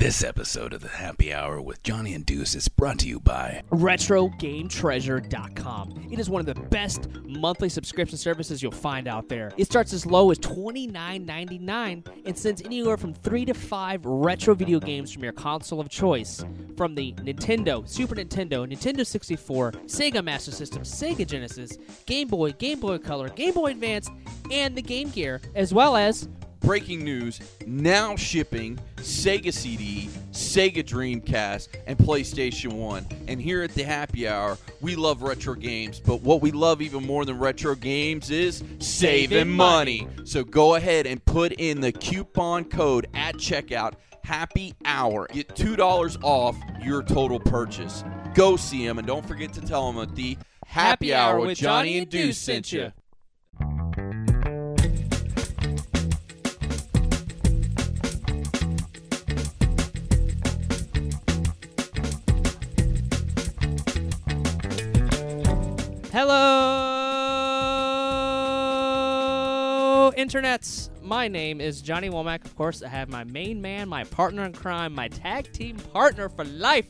This episode of the Happy Hour with Johnny and Deuce is brought to you by RetroGameTreasure.com. It is one of the best monthly subscription services you'll find out there. It starts as low as $29.99 and sends anywhere from three to five retro video games from your console of choice. From the Nintendo, Super Nintendo, Nintendo 64, Sega Master System, Sega Genesis, Game Boy, Game Boy Color, Game Boy Advance, and the Game Gear, as well as breaking news now shipping Sega CD, Sega Dreamcast, and PlayStation 1. And here at the happy hour, we love retro games, but what we love even more than retro games is saving, money. So go ahead and put in the coupon code at checkout. Happy hour. Get $2 off your total purchase. Go see them and don't forget to tell them that the Happy, Hour with Johnny and Deuce sent you. Internets. My name is Johnny Womack. Of course, I have my main man, my partner in crime, my tag team partner for life,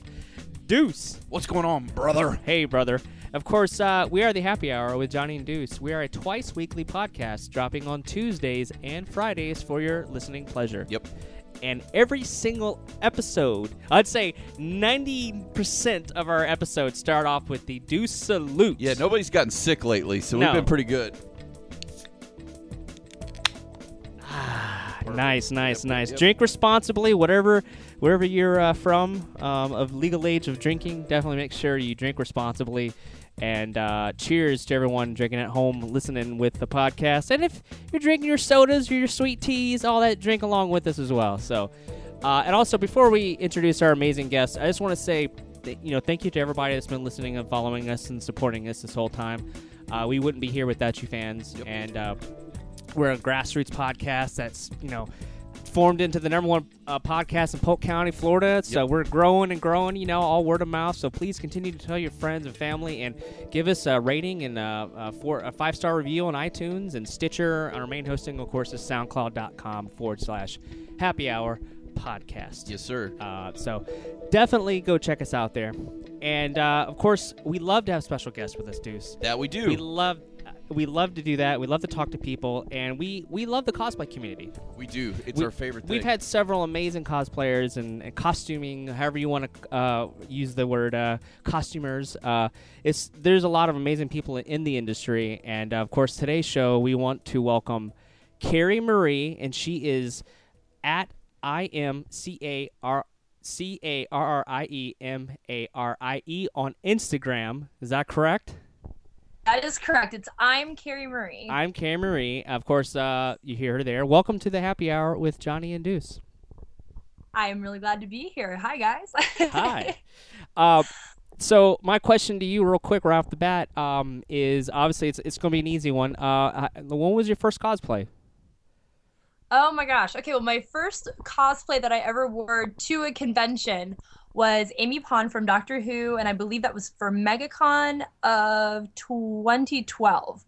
Deuce. What's going on, brother? Hey, brother. Of course, uh, we are the Happy Hour with Johnny and Deuce. We are a twice weekly podcast dropping on Tuesdays and Fridays for your listening pleasure. Yep. And every single episode, I'd say 90% of our episodes start off with the Deuce salute. Yeah, nobody's gotten sick lately, so No. we've been pretty good. Nice, nice, nice. yep. Drink responsibly, whatever, wherever you're uh, from, um, of legal age of drinking. Definitely make sure you drink responsibly. And uh, cheers to everyone drinking at home, listening with the podcast. And if you're drinking your sodas, your sweet teas, all that, drink along with us as well. So, uh, and also before we introduce our amazing guests, I just want to say, th- you know, thank you to everybody that's been listening and following us and supporting us this whole time. Uh, we wouldn't be here without you fans. Yep. And uh, we're a grassroots podcast that's you know formed into the number one uh, podcast in Polk County, Florida. So we're growing and growing, you know, all word of mouth. So please continue to tell your friends and family and give us a rating and uh, uh, for a five star review on iTunes and Stitcher. On our main hosting, of course, is SoundCloud.com forward slash Happy Hour Podcast. Yes, sir. Uh, so definitely go check us out there. And uh, of course, we love to have special guests with us, Deuce. That we do. We love we love to do that. We love to talk to people, and we we love the cosplay community. We do. It's We- our favorite thing. We've had several amazing cosplayers and, and costuming, however you want to uh, use the word uh, costumers. Uh, it's there's a lot of amazing people in the industry, and uh, of course today's show we want to welcome Carrie Marie, and she is at I M C A R C A R R I E M A R I E on Instagram. Is that correct? That is correct. It's I'm Carrie Marie. I'm Carrie Marie. Of course, uh, you hear her there. Welcome to the happy hour with Johnny and Deuce. I'm really glad to be here. Hi guys. Hi. uh, so my question to you, real quick, right off the bat, um, is obviously it's it's going to be an easy one. Uh, when was your first cosplay? oh my gosh. Okay, well my first cosplay that I ever wore to a convention was Amy Pond from Doctor Who, and I believe that was for MegaCon of 2012.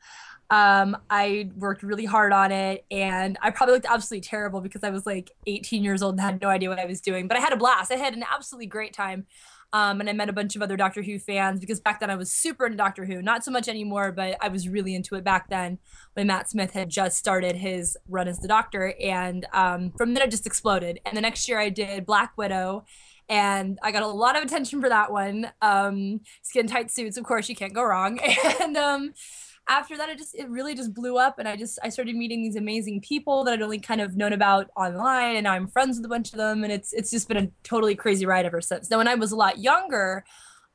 Um, I worked really hard on it, and I probably looked absolutely terrible because I was like 18 years old and had no idea what I was doing. But I had a blast. I had an absolutely great time. Um, and I met a bunch of other Doctor Who fans because back then I was super into Doctor Who. Not so much anymore, but I was really into it back then when Matt Smith had just started his run as the Doctor. And um, from then it just exploded. And the next year I did Black Widow. And I got a lot of attention for that one. Um, skin tight suits, of course, you can't go wrong. And um, after that, it just it really just blew up, and I just I started meeting these amazing people that I'd only kind of known about online, and now I'm friends with a bunch of them, and it's it's just been a totally crazy ride ever since. Now, when I was a lot younger,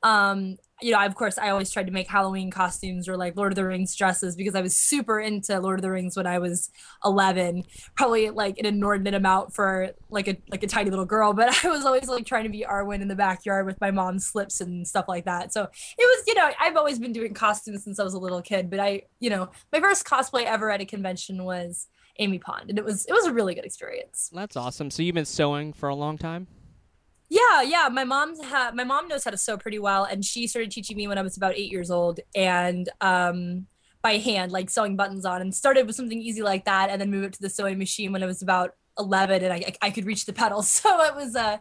um, you know, of course, I always tried to make Halloween costumes or like Lord of the Rings dresses because I was super into Lord of the Rings when I was 11. Probably like an inordinate amount for like a like a tiny little girl, but I was always like trying to be Arwen in the backyard with my mom's slips and stuff like that. So it was, you know, I've always been doing costumes since I was a little kid. But I, you know, my first cosplay ever at a convention was Amy Pond, and it was it was a really good experience. That's awesome. So you've been sewing for a long time. Yeah, yeah. My mom's ha- my mom knows how to sew pretty well, and she started teaching me when I was about eight years old, and um, by hand, like sewing buttons on, and started with something easy like that, and then moved it to the sewing machine when I was about 11 and I, I could reach the pedals. So it was, uh,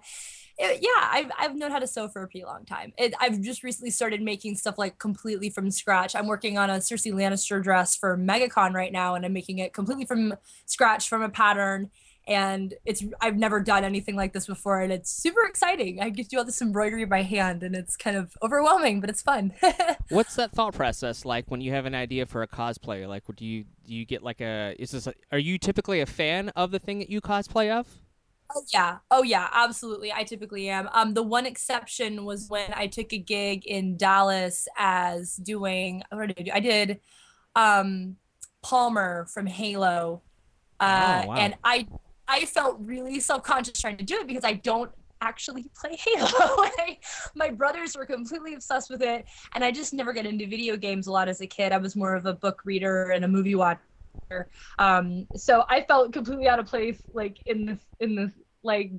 it, yeah, I've, I've known how to sew for a pretty long time. It, I've just recently started making stuff like completely from scratch. I'm working on a Cersei Lannister dress for MegaCon right now, and I'm making it completely from scratch from a pattern and it's I've never done anything like this before, and it's super exciting. I get to do all this embroidery by hand, and it's kind of overwhelming, but it's fun. What's that thought process like when you have an idea for a cosplay? Like, do you do you get like a? Is this? A, are you typically a fan of the thing that you cosplay of? Oh yeah, oh yeah, absolutely. I typically am. Um, the one exception was when I took a gig in Dallas as doing. What did I do? I did, um, Palmer from Halo. Uh, oh, wow. and I I felt really self-conscious trying to do it because I don't actually play Halo. My brothers were completely obsessed with it, and I just never got into video games a lot as a kid. I was more of a book reader and a movie watcher. Um, so I felt completely out of place, like in this in this like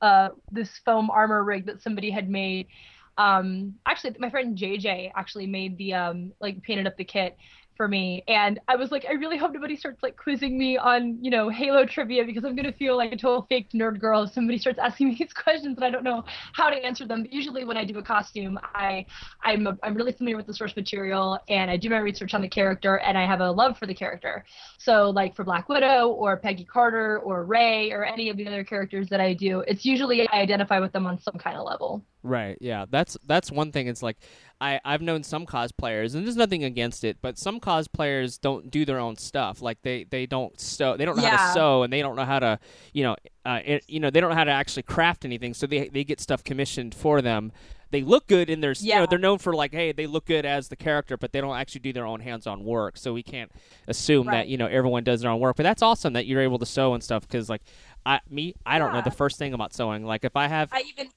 uh, this foam armor rig that somebody had made. Um, actually, my friend JJ actually made the um, like painted up the kit, for me. And I was like, I really hope nobody starts like quizzing me on, you know, Halo trivia because I'm gonna feel like a total fake nerd girl if somebody starts asking me these questions and I don't know how to answer them. But usually when I do a costume, I I'm a, I'm really familiar with the source material and I do my research on the character and I have a love for the character. So like for Black Widow or Peggy Carter or Rey or any of the other characters that I do, it's usually I identify with them on some kind of level. Right. Yeah. That's that's one thing. It's like I I've known some cosplayers, and there's nothing against it, but some cosplayers don't do their own stuff. Like they they don't sew. They don't know yeah. how to sew, and they don't know how to you know uh, it, you know they don't know how to actually craft anything. So they they get stuff commissioned for them. They look good in their yeah. you know they're known for like hey they look good as the character, but they don't actually do their own hands-on work. So we can't assume right. that you know everyone does their own work. But that's awesome that you're able to sew and stuff because like I me I don't know the first thing about sewing. Like if I have I even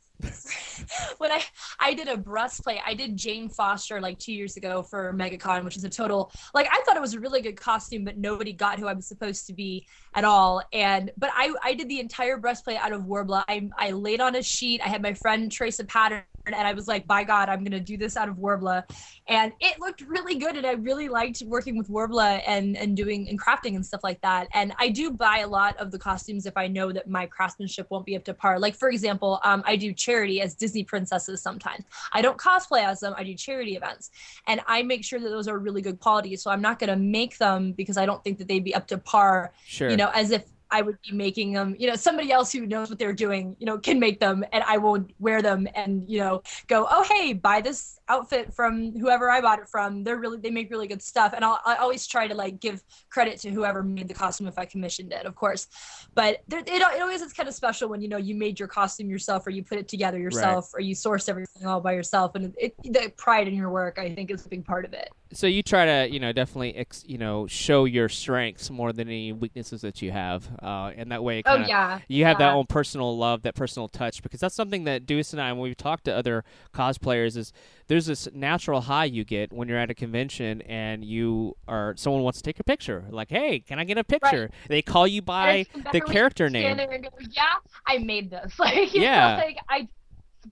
when I I did a breastplate, I did Jane Foster like two years ago for MegaCon, which is a total like I thought it was a really good costume, but nobody got who I was supposed to be at all. And but I I did the entire breastplate out of Worbla. I I laid on a sheet. I had my friend trace a pattern and I was like, by God, I'm gonna do this out of Worbla, and it looked really good, and I really liked working with Worbla and and doing and crafting and stuff like that. And I do buy a lot of the costumes if I know that my craftsmanship won't be up to par. Like for example, um, I do charity as Disney princesses sometimes. I don't cosplay as them. I do charity events, and I make sure that those are really good quality. So I'm not gonna make them because I don't think that they'd be up to par. Sure. You know, as if I would be making them, you know, somebody else who knows what they're doing, you know, can make them and I will wear them and, you know, go, oh, hey, buy this outfit from whoever I bought it from. They're really, they make really good stuff. And I'll, I always try to like give credit to whoever made the costume if I commissioned it, of course. But there, it, it always is kind of special when, you know, you made your costume yourself or you put it together yourself right. or you sourced everything all by yourself. And it, it, the pride in your work, I think, is a big part of it so you try to you know definitely ex, you know show your strengths more than any weaknesses that you have uh, and that way oh, kinda, oh yeah you have yeah. that own personal love that personal touch because that's something that Deuce and I when we've talked to other cosplayers is there's this natural high you get when you're at a convention and you are someone wants to take a picture. Like hey can I get a picture? Right. they call you by the character name. go, yeah I made this. Like yeah know, like I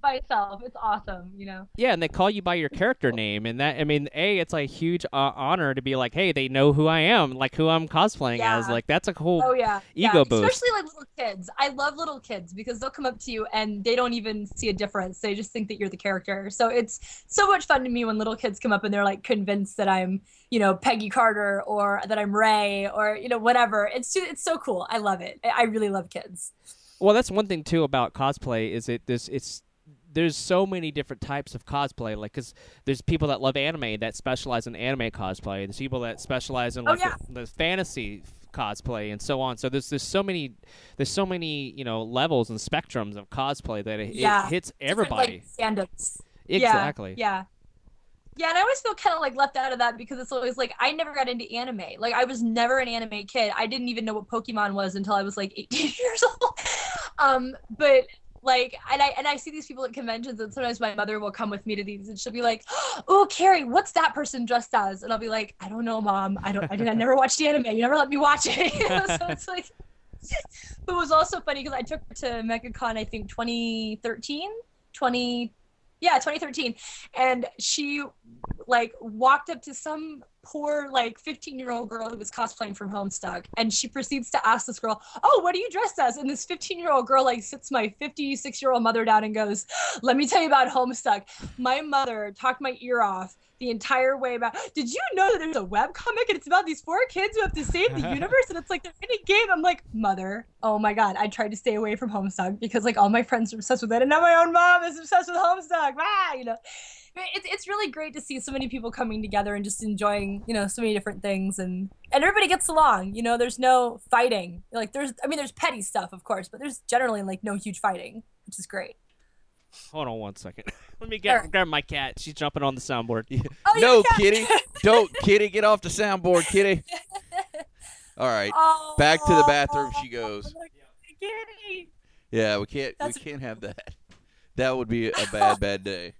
by itself. It's awesome, you know. Yeah, and they call you by your character name, and that I mean, a it's a huge uh, honor to be like, hey, they know who I am, like who I'm cosplaying yeah. as. Like that's a cool oh yeah ego yeah. boost. Especially like little kids. I love little kids because they'll come up to you and they don't even see a difference. They just think that you're the character. So it's so much fun to me when little kids come up and they're like convinced that I'm, you know, Peggy Carter or that I'm Rey or you know whatever. It's too, it's so cool. I love it. I really love kids. Well, that's one thing too about cosplay is it this it's there's so many different types of cosplay. Like, cause there's people that love anime that specialize in anime cosplay. There's people that specialize in oh, like oh, yeah. the, the fantasy cosplay and so on. So there's there's so many there's so many you know levels and spectrums of cosplay that it, yeah. it hits everybody. Like. Exactly. Yeah. yeah. Yeah, and I always feel kind of like left out of that because it's always like I never got into anime. Like I was never an anime kid. I didn't even know what Pokemon was until I was like 18 years old. um, but like and I and I see these people at conventions and sometimes my mother will come with me to these and she'll be like, "Oh, Carrie, what's that person dressed as?" And I'll be like, "I don't know, mom. I don't I, I never watched the anime. You never let me watch it." So it's like but it was also funny because I took her to MegaCon I think 2013, 20 yeah 2013 and she like walked up to some poor like 15 year old girl who was cosplaying from Homestuck, and she proceeds to ask this girl, "Oh, what are you dressed as?" And this 15 year old girl like sits my 56 year old mother down and goes, "Let me tell you about Homestuck. My mother talked my ear off." The entire way about. Did you know that there's a web comic and it's about these four kids who have to save the universe and it's like they're in a game? I'm like, mother, oh my god! I tried to stay away from Homestuck because like all my friends are obsessed with it, and now my own mom is obsessed with Homestuck. Ah, you know it's it's really great to see so many people coming together and just enjoying you know so many different things and and everybody gets along you know there's no fighting like there's i mean there's petty stuff of course but there's generally like no huge fighting which is great Hold on one second. Let me get Sure. grab my cat. She's jumping on the soundboard. oh, yeah, no, yeah. kitty. Don't, kitty. Get off the soundboard, kitty. All right. oh, Back to the bathroom she goes. Kitty. Yeah, we can't. That's- we can't have that. That would be a bad, bad day.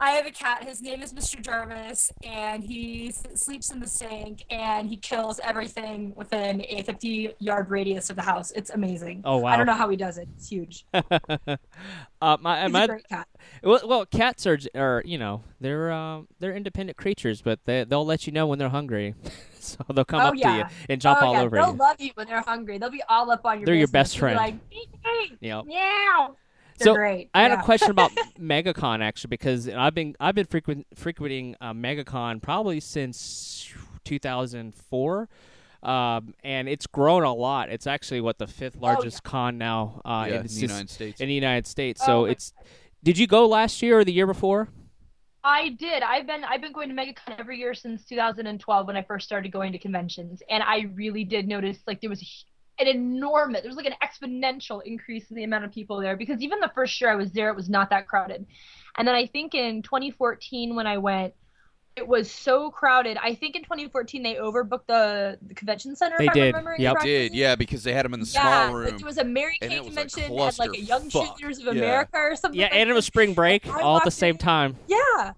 I have a cat. His name is Mr. Jarvis, and he sleeps in the sink and he kills everything within a 50 yard radius of the house. It's amazing. Oh, wow. I don't know how he does it. It's huge. uh, my He's my a great cat. well, well, cats are are you know they're um they're independent creatures, but they they'll let you know when they're hungry, so they'll come Oh, up to you and jump oh, all yeah. over They'll you. love you when they're hungry. They'll be all up on your They're your best They'll be friend. Like, "Beep, beep, Yep. meow. They're So, great. I had yeah. a question about MegaCon actually because I've been I've been frequent frequenting uh, MegaCon probably since 2004, um, and it's grown a lot. It's actually what the fifth Oh, yeah. largest con now uh, yeah, in, in the the United States. in the United States. Oh, So my it's. Did you go last year or the year before? I did. I've been I've been going to MegaCon every year since 2012 when I first started going to conventions, and I really did notice like there was a hu- an enormous, there was like an exponential increase in the amount of people there because even the first year I was there, it was not that crowded, and then I think in 2014 when I went, it was so crowded. I think in 2014 they overbooked the, the convention center. They if did. I'm remembering Yep. correctly. Did yeah because they had them in the Yeah, small like room. there was a Mary and Kay it was a convention and like a Young clusterfuck. Cheerleaders of Yeah. America or something. Yeah, like and it was spring break all at the same time. Yeah.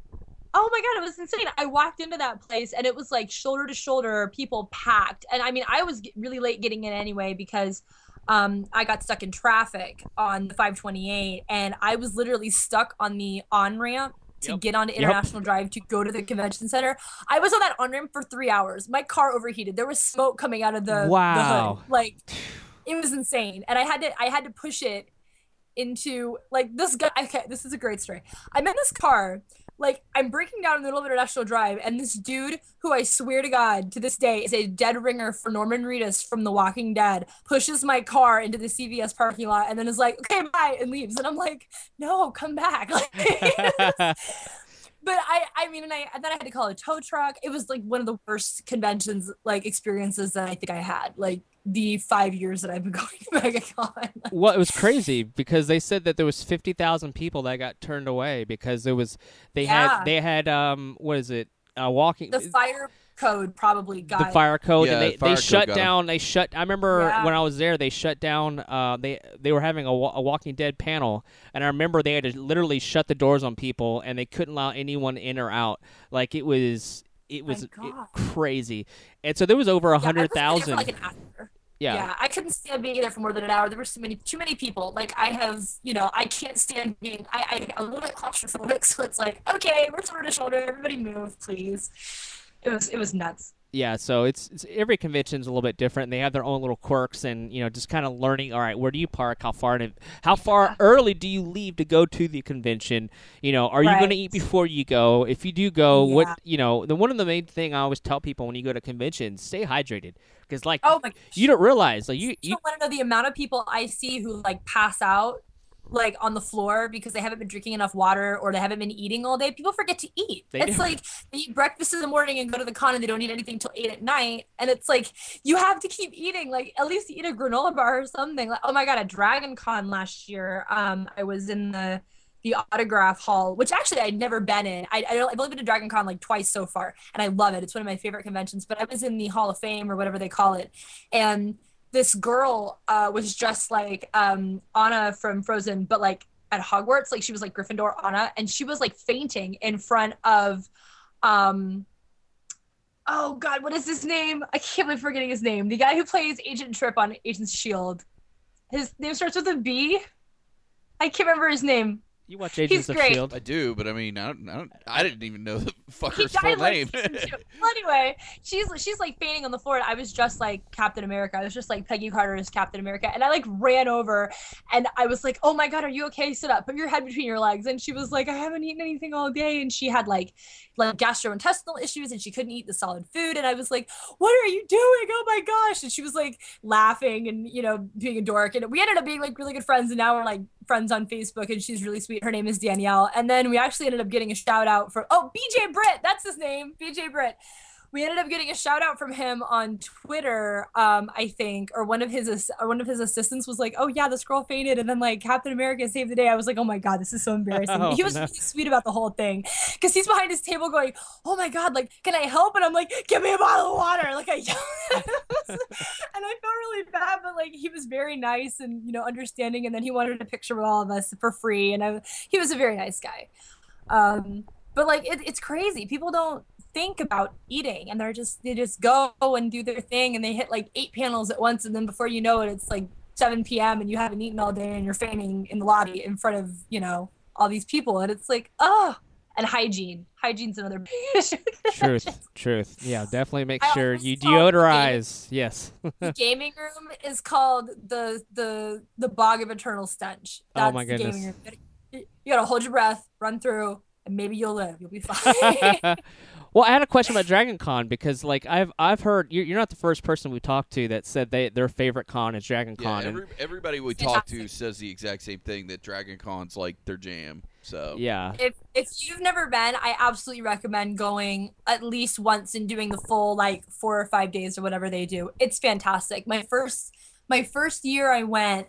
Oh my god, it was insane. I walked into that place and it was like shoulder to shoulder, people packed. And I mean, I was really late getting in anyway because um, I got stuck in traffic on the 528 and I was literally stuck on the on ramp to Yep. get onto Yep. International Drive to go to the convention center. I was on that on ramp for three hours. My car overheated. There was smoke coming out of the, the Wow. hood. Like it was insane. And I had to I had to push it into like this guy okay this is a great story i'm in this car like i'm breaking down in the middle of international drive and this dude who i swear to god to this day is a dead ringer for norman reedus from the walking dead pushes my car into the cvs parking lot and then is like okay bye and leaves. And i'm like no come back. But I, I mean, and I, and then I had to call a tow truck. It was like one of the worst conventions, like experiences that I think I had, like the five years that I've been going to MegaCon. well, it was crazy because they said that there was fifty thousand people that got turned away because it was they Yeah. had they had um what is it uh, walking the fire code probably got the fire code Yeah, and they, the fire they code shut down they shut i remember Yeah. when i was there they shut down uh, they they were having a, a walking dead panel and i remember they had to literally shut the doors on people and they couldn't allow anyone in or out like it was it was it- crazy and so there was over a Yeah, I was hundred there for thousand Like an hour. Yeah. yeah, I couldn't stand being there for more than an hour. There were too many, too many people. Like I have, you know, I can't stand being. I, I I'm a little bit claustrophobic, so it's like, okay, we're shoulder to shoulder. Everybody move, please. It was, it was nuts. Yeah so it's, it's every convention's a little bit different. They have their own little quirks and you know just kind of learning all right where do you park? How far in, how far early do you leave to go to the convention? You know are you going to eat before you go? If you do go Yeah. what you know the one of the main thing i always tell people when you go to conventions stay hydrated. Because like Oh my you don't realize like you, you you don't want to know the amount of people I see who like pass out like on the floor because they haven't been drinking enough water or they haven't been eating all day. People forget to eat. They it's do. like they eat breakfast in the morning and go to the con and they don't eat anything till eight at night. And it's like you have to keep eating. Like at least eat a granola bar or something. Like oh my god, at Dragon Con last year, um, I was in the the autograph hall, which actually I'd never been in. I, I I've only been to Dragon Con like twice so far, and I love it. It's one of my favorite conventions. But I was in the Hall of Fame or whatever they call it, and this girl uh, was dressed like um, Anna from Frozen, but like at Hogwarts, like she was like Gryffindor Anna, and she was like fainting in front of, um, oh God, what is his name? I can't believe forgetting his name. The guy who plays Agent Trip on Agents Shield. His name starts with a B. I can't remember his name. You watch Agents He's of great. Shield. I do, but I mean, I don't, I, don't, I didn't even know the fucker's died full like name. well, anyway, she's she's like fainting on the floor. And I was just like Captain America. I was just like Peggy Carter as Captain America, and I like ran over, and I was like, "Oh my god, are you okay? Sit up. Put your head between your legs." And she was like, "I haven't eaten anything all day," and she had like like gastrointestinal issues, and she couldn't eat the solid food. And I was like, "What are you doing? Oh my gosh!" And she was like laughing and you know being a dork, and we ended up being like really good friends, and now we're like friends on Facebook, and she's really sweet. Her name is Danielle, and then we actually ended up getting a shout out for, oh BJ Britt, that's his name, BJ Britt. We ended up getting a shout out from him on Twitter, um, I think, or one of his or one of his assistants was like, "Oh yeah, this girl fainted," and then like Captain America saved the day. I was like, "Oh my god, this is so embarrassing." Oh, he was no. really sweet about the whole thing because he's behind his table going, "Oh my god, like, can I help?" And I'm like, "Give me a bottle of water!" Like I yelled and I felt really bad, but like he was very nice and you know understanding, and then he wanted a picture with all of us for free, and I, he was a very nice guy. Um, but like it, it's crazy. People don't think about eating, and they're just they just go and do their thing, and they hit like eight panels at once, and then before you know it, it's like 7 p.m. and you haven't eaten all day, and you're fainting in the lobby in front of you know all these people, and it's like oh. And hygiene. Hygiene's another big issue. Truth, truth. Yeah, definitely make I sure you saw the deodorize. Yes. the gaming room is called the the the bog of eternal stench. Oh That's my the gaming goodness. room. You gotta- You gotta hold your breath, run through, and maybe you'll live. You'll be fine. Well, I had a question about Dragon Con because, like, I've I've heard you're, you're not the first person we talked to that said they their favorite con is Dragon yeah, Con. every, everybody we talk to says the exact same thing that Dragon Con's like their jam. So yeah. if if you've never been, I absolutely recommend going at least once and doing the full like four or five days or whatever they do. It's fantastic. My first my first year I went,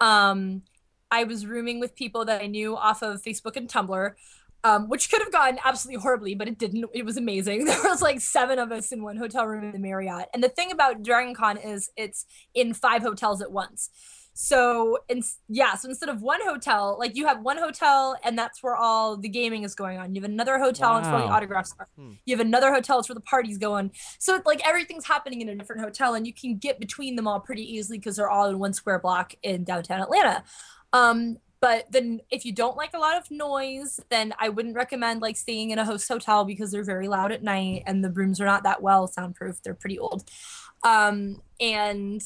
um, I was rooming with people that I knew off of Facebook and Tumblr. Um, which could have gone absolutely horribly, but it didn't. It was amazing. There was like seven of us in one hotel room in the Marriott. And the thing about Dragon Con is it's in five hotels at once. So, in, yeah, so instead of one hotel, like you have one hotel and that's where all the gaming is going on. You have another hotel, and it's where the autographs are. Hmm. You have another hotel, it's where the party's going. So, like everything's happening in a different hotel and you can get between them all pretty easily because they're all in one square block in downtown Atlanta. Um, but then if you don't like a lot of noise, then I wouldn't recommend like staying in a host hotel because they're very loud at night and the rooms are not that well soundproof. They're pretty old. Um, and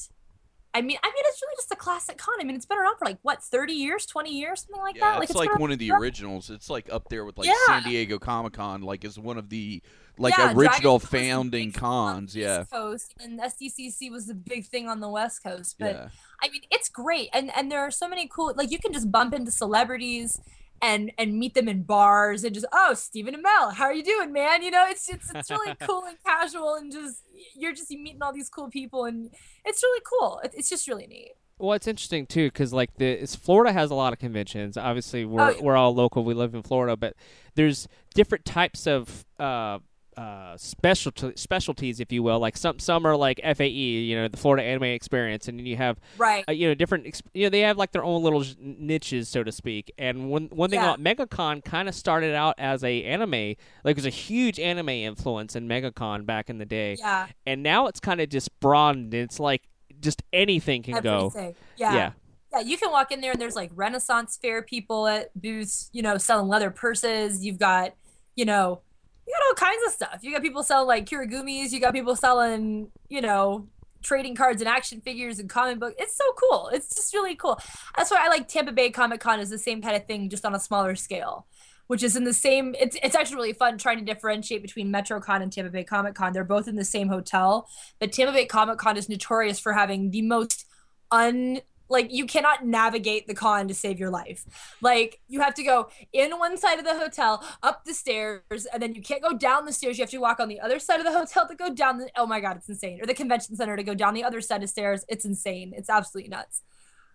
I mean, I mean, it's really just a classic con. I mean, it's been around for like what, thirty years, twenty years, something like yeah, that. it's been like one of the originals. It's like up there with like Yeah. San Diego Comic Con, like is one of the like Yeah, Dragon original the founding on cons. Yeah, Coast, and SDCC was the big thing on the West Coast. But. I mean, it's great, and and there are so many cool. Like you can just bump into celebrities. And, and meet them in bars and just oh Stephen Amell how are you doing man you know it's it's, it's really cool and casual and just you're just meeting all these cool people and it's really cool it's just really neat Well, it's interesting too because like the Florida has a lot of conventions. Obviously, we're Oh, yeah. we're all local. We live in Florida, but there's different types of uh, uh, specialty specialties, if you will. Like some some are like FAE, you know, the Florida Anime Experience, and then you have right. uh, you know different you know they have like their own little niches so to speak. And one one thing Yeah. about megacon kind of started out as a anime like it was a huge anime influence in megacon back in the day. Yeah. And now it's kind of just broadened. It's like just anything can go. Yeah. Yeah. Yeah, you can walk in there and there's like Renaissance fair people at booths, you know, selling leather purses. You've got, you know, you got all kinds of stuff. You got people selling like kigurumis. You got people selling, you know, trading cards and action figures and comic book. It's so cool. It's just really cool. That's why I like Tampa Bay Comic Con is the same kind of thing, just on a smaller scale. Which is in the same. It's it's actually really fun trying to differentiate between MetroCon and Tampa Bay Comic Con. They're both in the same hotel, but Tampa Bay Comic Con is notorious for having the most un like you cannot navigate the con to save your life. Like you have to go in one side of the hotel, up the stairs, and then you can't go down the stairs. You have to walk on the other side of the hotel to go down the oh my god, it's insane. Or the convention center to go down the other side of stairs. It's insane. It's absolutely nuts.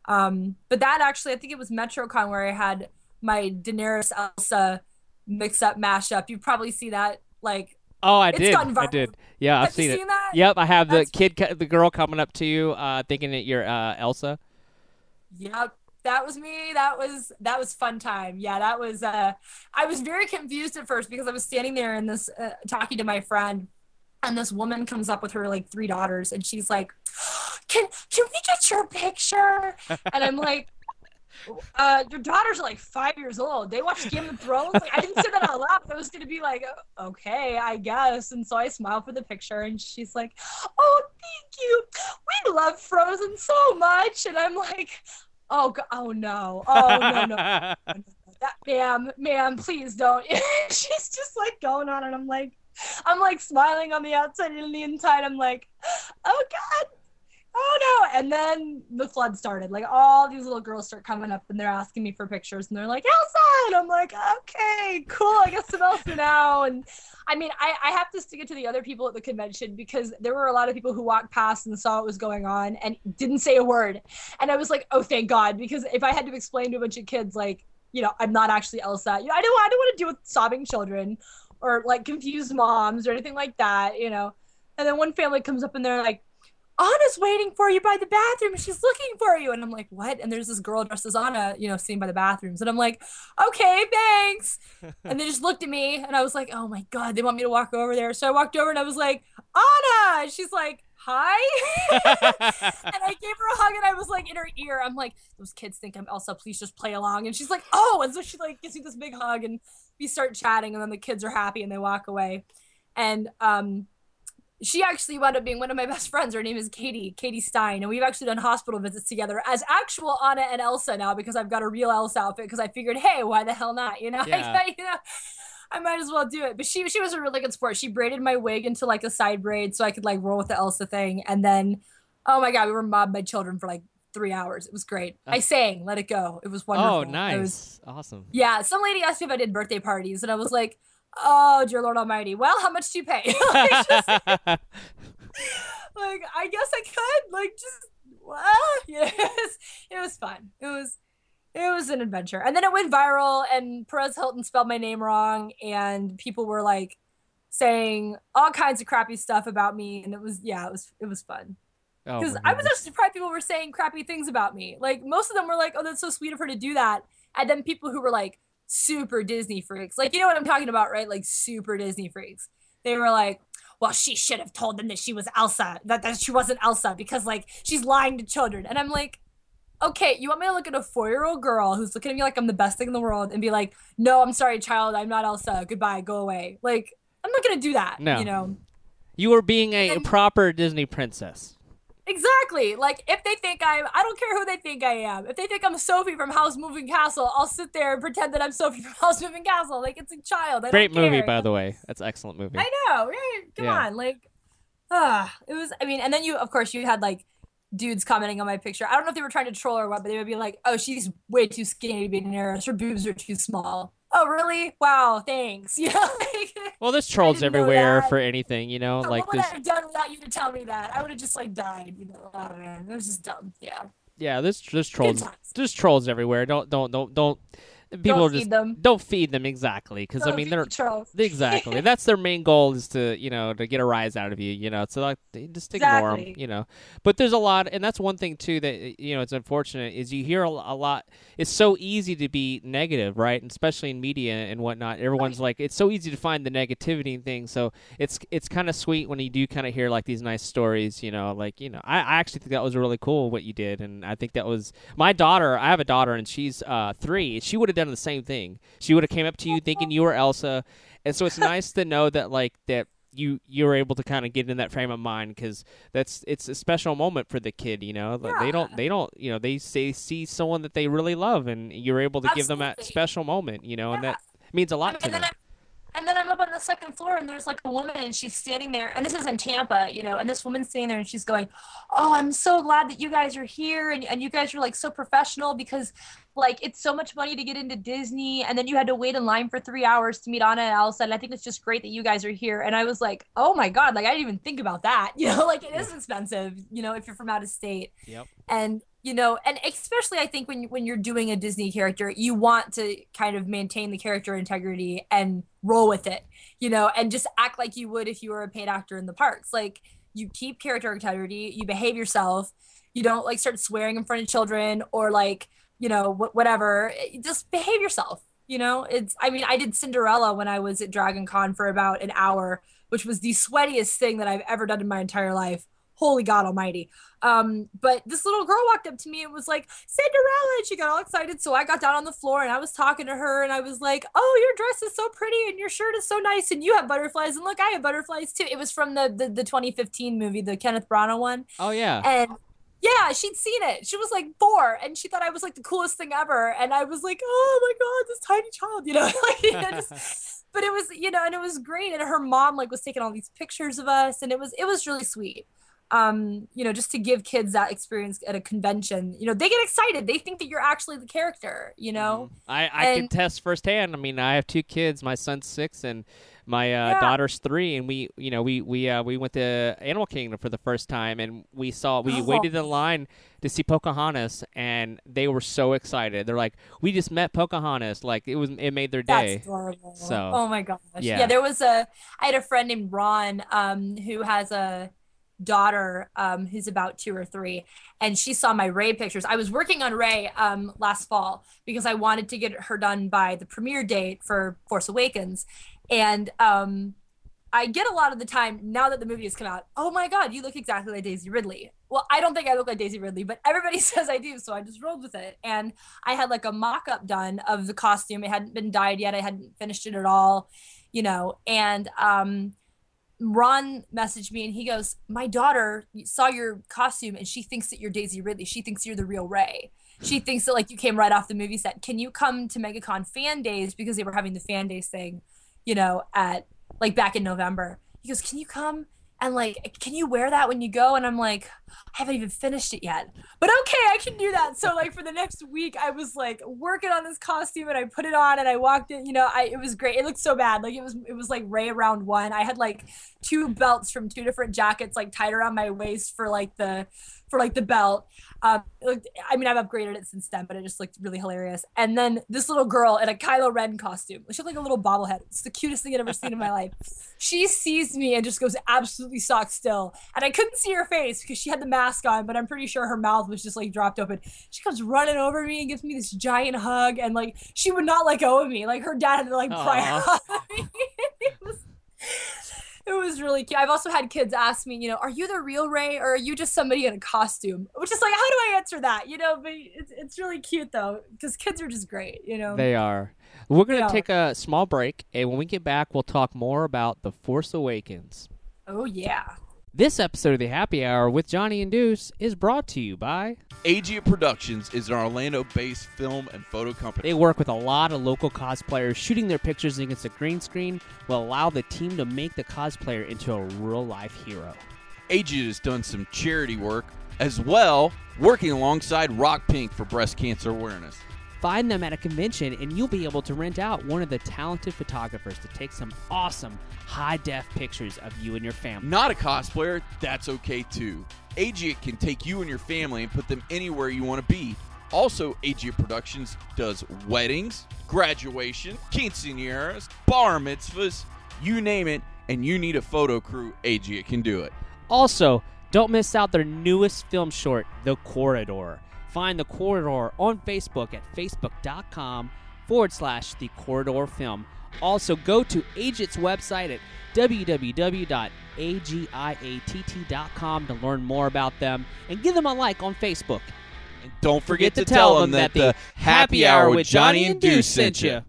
Um, but that actually I think it was MetroCon where I had my Daenerys Elsa mix up mashup. You probably see that like oh i It's did gotten i did yeah i've have seen it that? yep i have the kid the girl coming up to you uh thinking that you're uh elsa Yep. That was me. That was that was fun time. Yeah, that was uh I was very confused at first because I was standing there and this uh, talking to my friend and this woman comes up with her like three daughters and she's like, "Can can we get your picture?" And I'm like uh, your daughters are like five years old. They watch Game of Thrones. Like, I didn't say that out loud. I was gonna be like, okay, I guess. And so I smiled for the picture, and she's like, oh, thank you. We love Frozen so much. And I'm like, oh, oh no, oh no, no. That, ma'am, ma'am, please don't. she's just like going on, and I'm like, I'm like smiling on the outside and the inside. I'm like, oh god, oh no. And then the flood started. Like all these little girls start coming up and they're asking me for pictures and they're like, Elsa. And I'm like, okay, cool. I guess I'm Elsa now. And I mean, I, I have to stick it to the other people at the convention because there were a lot of people who walked past and saw what was going on and didn't say a word. And I was like, oh, thank God. Because if I had to explain to a bunch of kids, like, you know, I'm not actually Elsa. You know, I don't I don't want to deal with sobbing children or like confused moms or anything like that, you know. And then one family comes up and they're like, Anna's waiting for you by the bathroom. She's looking for you. And I'm like, what? And there's this girl dressed as Anna, you know, sitting by the bathrooms. And I'm like, okay, thanks. and they just looked at me and I was like, oh my God, they want me to walk over there. So I walked over and I was like, Anna. And she's like, hi. and I gave her a hug and I was like in her ear. I'm like, those kids think I'm Elsa. Please just play along. And she's like, oh. And so she like gives me this big hug and we start chatting and then the kids are happy and they walk away. And um, she actually wound up being one of my best friends. Her name is Katie, Katie Stein, and we've actually done hospital visits together as actual Anna and Elsa now because I've got a real Elsa outfit because I figured, hey, why the hell not? You know, Yeah. I, you know, I might as well do it. But she she was a really good sport. She braided my wig into like a side braid so I could like roll with the Elsa thing, and then, oh my god, we were mobbed by children for like three hours. It was great. I Uh, sang "Let It Go." It was wonderful. oh, It nice. was- awesome. yeah, some lady asked me if I did birthday parties, and I was like, "Oh, dear Lord Almighty! Well, how much do you pay?" Like, just- like I guess I could like just well, yes, it was fun. It was it was an adventure, and then it went viral, and Perez Hilton spelled my name wrong, and people were like saying all kinds of crappy stuff about me, and it was yeah, it was it was fun Oh, because my I was just surprised people were saying crappy things about me. Like most of them were like, "Oh, that's so sweet of her to do that," and then people who were like super Disney freaks, like you know what I'm talking about, right? Like super Disney freaks. They were like, "Well, she should have told them that she was Elsa, that that she wasn't Elsa because like she's lying to children." And I'm like. Okay, you want me to look at a four-year-old girl who's looking at me like I'm the best thing in the world and be like, "No, I'm sorry, child. I'm not Elsa. Goodbye. Go away." Like, I'm not gonna do that. No. You know. You were being a And- proper Disney princess. Exactly. Like if they think I'm, I don't care who they think I am. If they think I'm Sophie from Howl's Moving Castle, I'll sit there and pretend that I'm Sophie from Howl's Moving Castle. Like it's a child. I Great movie, by the way. That's an excellent movie. I know. Right? Come Yeah. on. Like, ah, it was. I mean, and then you, of course, you had like dudes commenting on my picture. I don't know if they were trying to troll or what, but they would be like, "Oh, she's way too skinny to be an heiress. Her boobs are too small." Oh, really? Wow. Thanks. You know. Like, Well, there's trolls everywhere for anything, you know. Like what would there's I have done without you to tell me that? I would have just like died. You know. Oh man, it was just dumb. Yeah. yeah, there's there's trolls. There's trolls everywhere. Don't don't don't don't. People Don't are just feed them. don't feed them exactly because I mean they're the trolls. exactly that's their main goal is to you know to get a rise out of you you know so like they just ignore them you know but there's a lot and that's one thing too that you know it's unfortunate is you hear a, a lot it's so easy to be negative right and especially in media and whatnot everyone's like it's so easy to find the negativity and things so it's it's kind of sweet when you do kind of hear like these nice stories you know like you know I, I actually think that was really cool what you did and i think that was my daughter i have a daughter and she's uh three she would have done the same thing. She would have came up to you thinking you were elsa. And so it's nice to know that like that you you were able to kind of get in that frame of mind because that's it's a special moment for the kid you know? Like, they don't they don't you know they say see someone that they really love and you're able to give them that special moment you know? And that means a lot and to them. I'm, and then I'm up on the second floor and there's like a woman and she's standing there and this is in Tampa, you know, and this woman's standing there and she's going, Oh, I'm so glad that you guys are here and, and you guys are like so professional because like it's so much money to get into Disney and then you had to wait in line for three hours to meet Anna and Elsa and I think it's just great that you guys are here. And I was like, Oh my god, like I didn't even think about that. You know, like it is expensive, you know, if you're from out of state yep and you know and especially i think when when you're doing a disney character you want to kind of maintain the character integrity and roll with it you know and just act like you would if you were a paid actor in the parks. Like you keep character integrity you behave yourself you don't like start swearing in front of children or like you know wh- whatever. Just behave yourself you know? It's i mean i did cinderella when i was at dragon con for about an hour which was the sweatiest thing that i've ever done in my entire life holy God Almighty. Um, but this little girl walked up to me and was like, Cinderella, and she got all excited. So I got down on the floor and I was talking to her and I was like, Oh, your dress is so pretty and your shirt is so nice and you have butterflies and look, I have butterflies too. It was from the the, the 2015 movie, the Kenneth Branagh one. Oh yeah. And yeah, she'd seen it. She was like four, and she thought I was like the coolest thing ever. And I was like, oh my god, this tiny child, you know, like you know, just, but it was, you know, and it was great. And her mom like was taking all these pictures of us, and it was it was really sweet. Um, you know, just to give kids that experience at a convention, you know, they get excited. They think that you're actually the character, you know. I I can test firsthand. I mean, I have two kids. My son's six, and my uh, Yeah. daughter's three. And we, you know, we we uh, we went to Animal Kingdom for the first time, and we saw we Oh. waited in line to see Pocahontas, and they were so excited. They're like, "We just met Pocahontas!" Like it was, it made their day. That's adorable. So, oh my gosh. yeah. Yeah. there was a I had a friend named Ron um who has a daughter um who's about 2 or 3 and she saw my Rey pictures. I was working on Rey um last fall because I wanted to get her done by the premiere date for Force Awakens and um I get a lot of the time now that the movie has come out. Oh my God, you look exactly like Daisy Ridley. Well, I don't think I look like Daisy Ridley, but everybody says I do, so I just rolled with it. And I had like a mock-up done of the costume. It hadn't been dyed yet. I hadn't finished it at all, you know. And um, Ron messaged me and he goes, "My daughter saw your costume and she thinks that you're Daisy Ridley. She thinks you're the real Rey. She thinks that like you came right off the movie set. Can you come to MegaCon fan days because they were having the fan days thing, you know, at like back in November. He goes, "Can you come and like can you wear that when you go?" And I'm like, "I haven't even finished it yet." But okay, I can do that. So like for the next week I was like working on this costume and I put it on and I walked in, you know, I it was great. It looked so bad. Like it was it was like Rey around one. I had like two belts from two different jackets like tied around my waist for like the for like the belt. Um, looked, I mean, I've upgraded it since then, but it just looked really hilarious. And then this little girl in a Kylo Ren costume. She looked like a little bobblehead. It's the cutest thing I've ever seen in my life. She sees me and just goes absolutely sock still. And I couldn't see her face because she had the mask on, but I'm pretty sure her mouth was just like dropped open. She comes running over me and gives me this giant hug. And like, she would not let go of me. Like, her dad had to like pry Aw. her off me. it was really cute. I've also had kids ask me, you know, are you the real Rey or are you just somebody in a costume? Which is like, how do I answer that? You know, but it's, it's really cute though, because kids are just great, you know? They are. We're gonna take a small break, and when we get back, we'll talk more about the Force Awakens. oh, yeah. This episode of the Happy Hour with Johnny and Deuce is brought to you by. Agia Productions is an Orlando-based film and photo company. They work with a lot of local cosplayers. Shooting their pictures against a green screen will allow the team to make the cosplayer into a real life hero. Agia has done some charity work as well, working alongside Rock Pink for breast cancer awareness. Find them at a convention, and you'll be able to rent out one of the talented photographers to take some awesome high def pictures of you and your family. Not a cosplayer, that's okay too. Agia can take you and your family and put them anywhere you want to be. Also, Agia Productions does weddings, graduation, quinceañeras, bar mitzvahs, you name it, and you need a photo crew, Agia can do it. Also, don't miss out their newest film short, The Corridor. Find The Corridor on Facebook at facebook.com forward slash The Corridor Film. Also, go to Agia's website at www.agiatt.com to learn more about them and give them a like on Facebook. And don't forget to tell them that the Happy Hour with Johnny and Deuce sent you.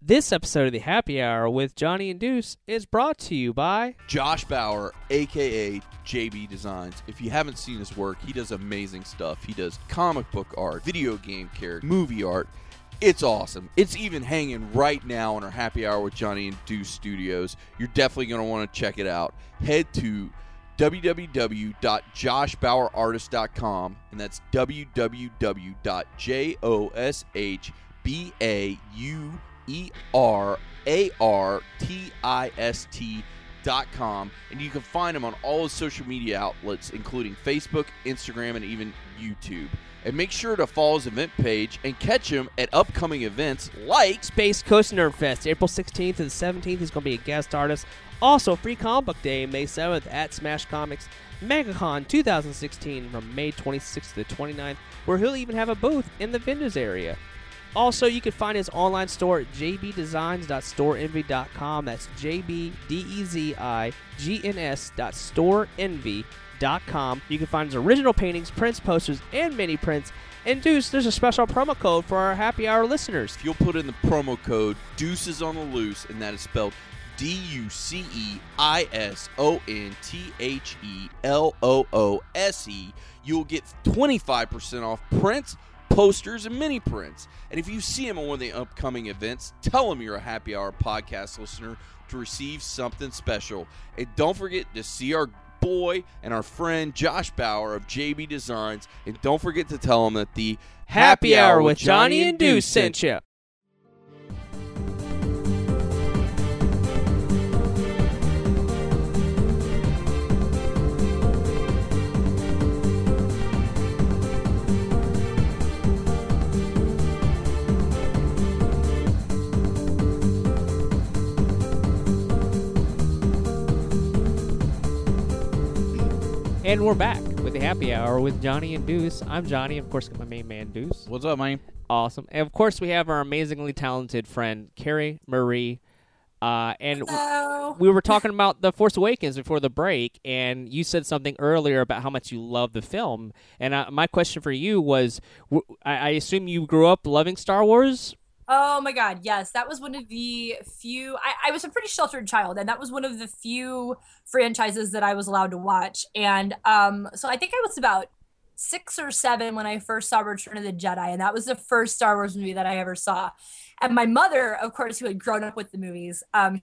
This episode of the Happy Hour with Johnny and Deuce is brought to you by Josh Bauer, aka JB Designs. If you haven't seen his work, he does amazing stuff. He does comic book art, video game character, movie art. It's awesome. It's even hanging right now in our Happy Hour with Johnny and Deuce studios. You're definitely going to want to check it out. Head to www.joshbauerartist.com and that's www.joshbauer E and you can find him on all his social media outlets including Facebook, Instagram, and even YouTube. And make sure to follow his event page and catch him at upcoming events like Space Coast Nerd Fest, April 16th to the 17th. He's going to be a guest artist. Also, Free Comic Book Day, May 7th at Smash Comics. MegaCon 2016 from May 26th to the 29th, where he'll even have a booth in the vendors area. Also, you can find his online store at jbdesigns.storeenvy.com. That's J B D E Z I G N S dot storeenvy JohnnyandDeuce.com. You can find his original paintings, prints, posters, and mini prints. And Deuce, there's a special promo code for our happy hour listeners. If you'll put in the promo code Deuces on the Loose, and that is spelled D U C E I S O N T H E L O O S E, you'll get 25% off prints, posters, and mini prints. And if you see him on one of the upcoming events, tell him you're a happy hour podcast listener to receive something special. And don't forget to see our boy and our friend Josh Bauer of JB Designs. And don't forget to tell him that the Happy hour with Johnny and Deuce sent you. And we're back with the happy hour with Johnny and Deuce. I'm Johnny, of course, got my main man Deuce. What's up, man? Awesome. And of course, we have our amazingly talented friend, Carrie Marie. Uh, and Hello. we were talking about The Force Awakens before the break, and you said something earlier about how much you love the film. And uh, my question for you was w- I, I assume you grew up loving Star Wars? Oh my God, yes. That was one of the few. I, I was a pretty sheltered child, and that was one of the few franchises that I was allowed to watch. And um, so I think I was about six or seven when I first saw Return of the Jedi, and that was the first Star Wars movie that I ever saw. And my mother, of course, who had grown up with the movies, um,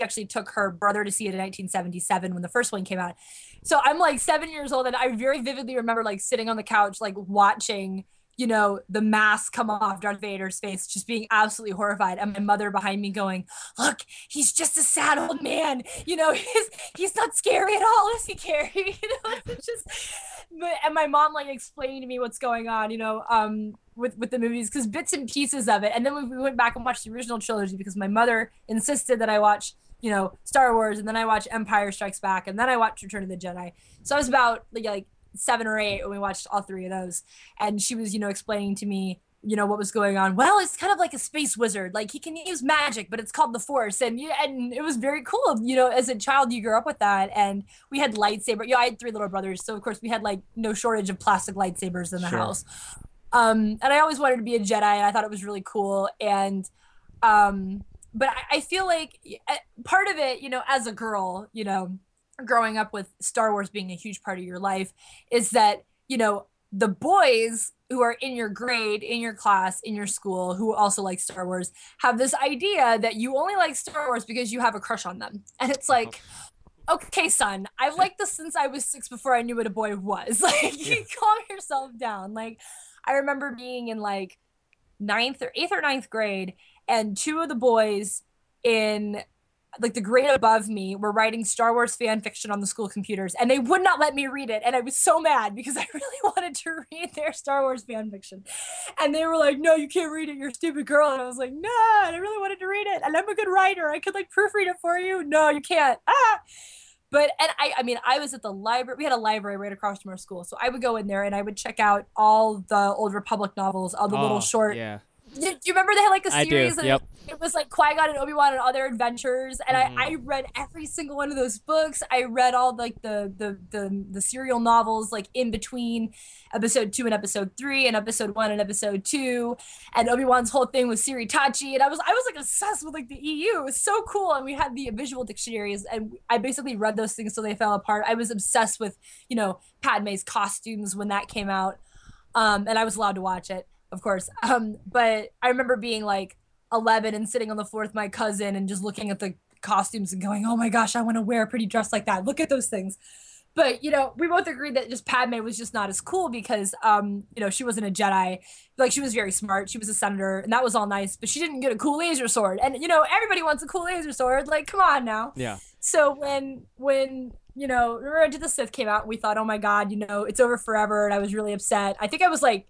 actually took her brother to see it in 1977 when the first one came out. So I'm like seven years old, and I very vividly remember like sitting on the couch, like watching you know, the mask come off Darth Vader's face, just being absolutely horrified. And my mother behind me going, Look, he's just a sad old man. You know, he's he's not scary at all, is he, Carrie? You know, it's just and my mom like explaining to me what's going on, you know, um, with with the movies, because bits and pieces of it. And then we went back and watched the original trilogy because my mother insisted that I watch, you know, Star Wars, and then I watch Empire Strikes Back, and then I watched Return of the Jedi. So I was about like seven or eight when we watched all three of those. And she was you know explaining to me you know what was going on. Well it's kind of like a space wizard. Like he can use magic but it's called the force. And yeah and it was very cool you know as a child you grew up with that. And we had lightsaber. You know i had three little brothers. So of course we had like no shortage of plastic lightsabers in the Sure. house. Um and i always wanted to be a jedi and i thought it was really cool. And um but I, I feel like eh, part of it you know as a girl you know growing up with Star Wars being a huge part of your life is that, you know, the boys who are in your grade, in your class, in your school, who also like Star Wars, have this idea that you only like Star Wars because you have a crush on them. And it's uh-huh. like, okay, son, I've liked this since I was six before I knew what a boy was. Like, you calm yourself down. Like, I remember being in like ninth or eighth or ninth grade, and two of the boys in like the grade above me were writing Star Wars fan fiction on the school computers and they would not let me read it. And I was so mad because I really wanted to read their Star Wars fan fiction. And they were like, no, you can't read it. You're a stupid girl. And I was like, no, I really wanted to read it. And I'm a good writer. I could like proofread it for you. No, you can't. Ah. But, and I, I mean, I was at the library. We had a library right across from our school. So I would go in there and I would check out all the old Republic novels, all the Oh, little short Yeah, do you remember they had like a series and yep. it was like Qui-Gon and Obi-Wan and other adventures and Mhm. I, I read every single one of those books. I read all like the, the the the serial novels like in between episode 2 and episode 3 and episode 1 and episode 2 and Obi-Wan's whole thing was Siri Tachi and I was I was like obsessed with like the EU. It was so cool and we had the visual dictionaries and I basically read those things till they fell apart. I was obsessed with, you know, Padme's costumes when that came out. Um, and I was allowed to watch it, of course. Um, but I remember being like 11 and sitting on the floor with my cousin and just looking at the costumes and going, "Oh my gosh, I want to wear a pretty dress like that. Look at those things." But you know, we both agreed that just Padme was just not as cool because, um, you know, she wasn't a Jedi. Like she was very smart. She was a senator, and that was all nice. But she didn't get a cool laser sword. And you know, everybody wants a cool laser sword. Like, come on now. yeah. So when when you know Revenge of the Sith came out, we thought, oh my god, you know, it's over forever, and I was really upset. I think I was like,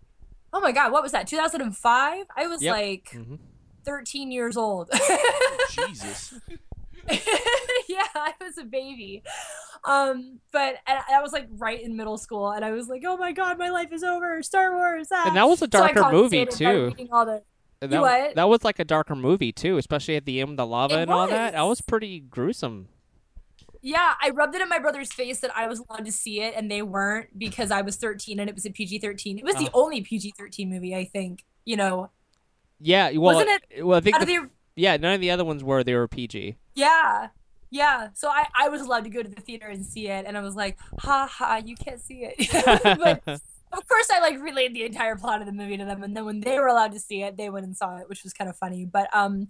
oh my god, what was that? 2005? I was Yep. like Mhm. 13 years old. Jesus. yeah, I was a baby. Um, but and I was like right in middle school, and I was like, oh my god, my life is over. Star Wars. Ah. And that was a So darker movie too. all the- That, what? that was like a darker movie too, especially at the end with the lava It and all that. That was was. pretty gruesome. Yeah, I rubbed it in my brother's face that I was allowed to see it and they weren't because I was 13 and it was a PG 13. It was the Oh. only PG 13 movie, I think. You know, Yeah, well, Wasn't it? well, I think the- the yeah, none of the other ones were. They were PG. Yeah. Yeah. So I, I was allowed to go to the theater and see it and I was like, ha ha, you can't see it. but of course I like relayed the entire plot of the movie to them and then when they were allowed to see it, they went and saw it, which was kind of funny. But um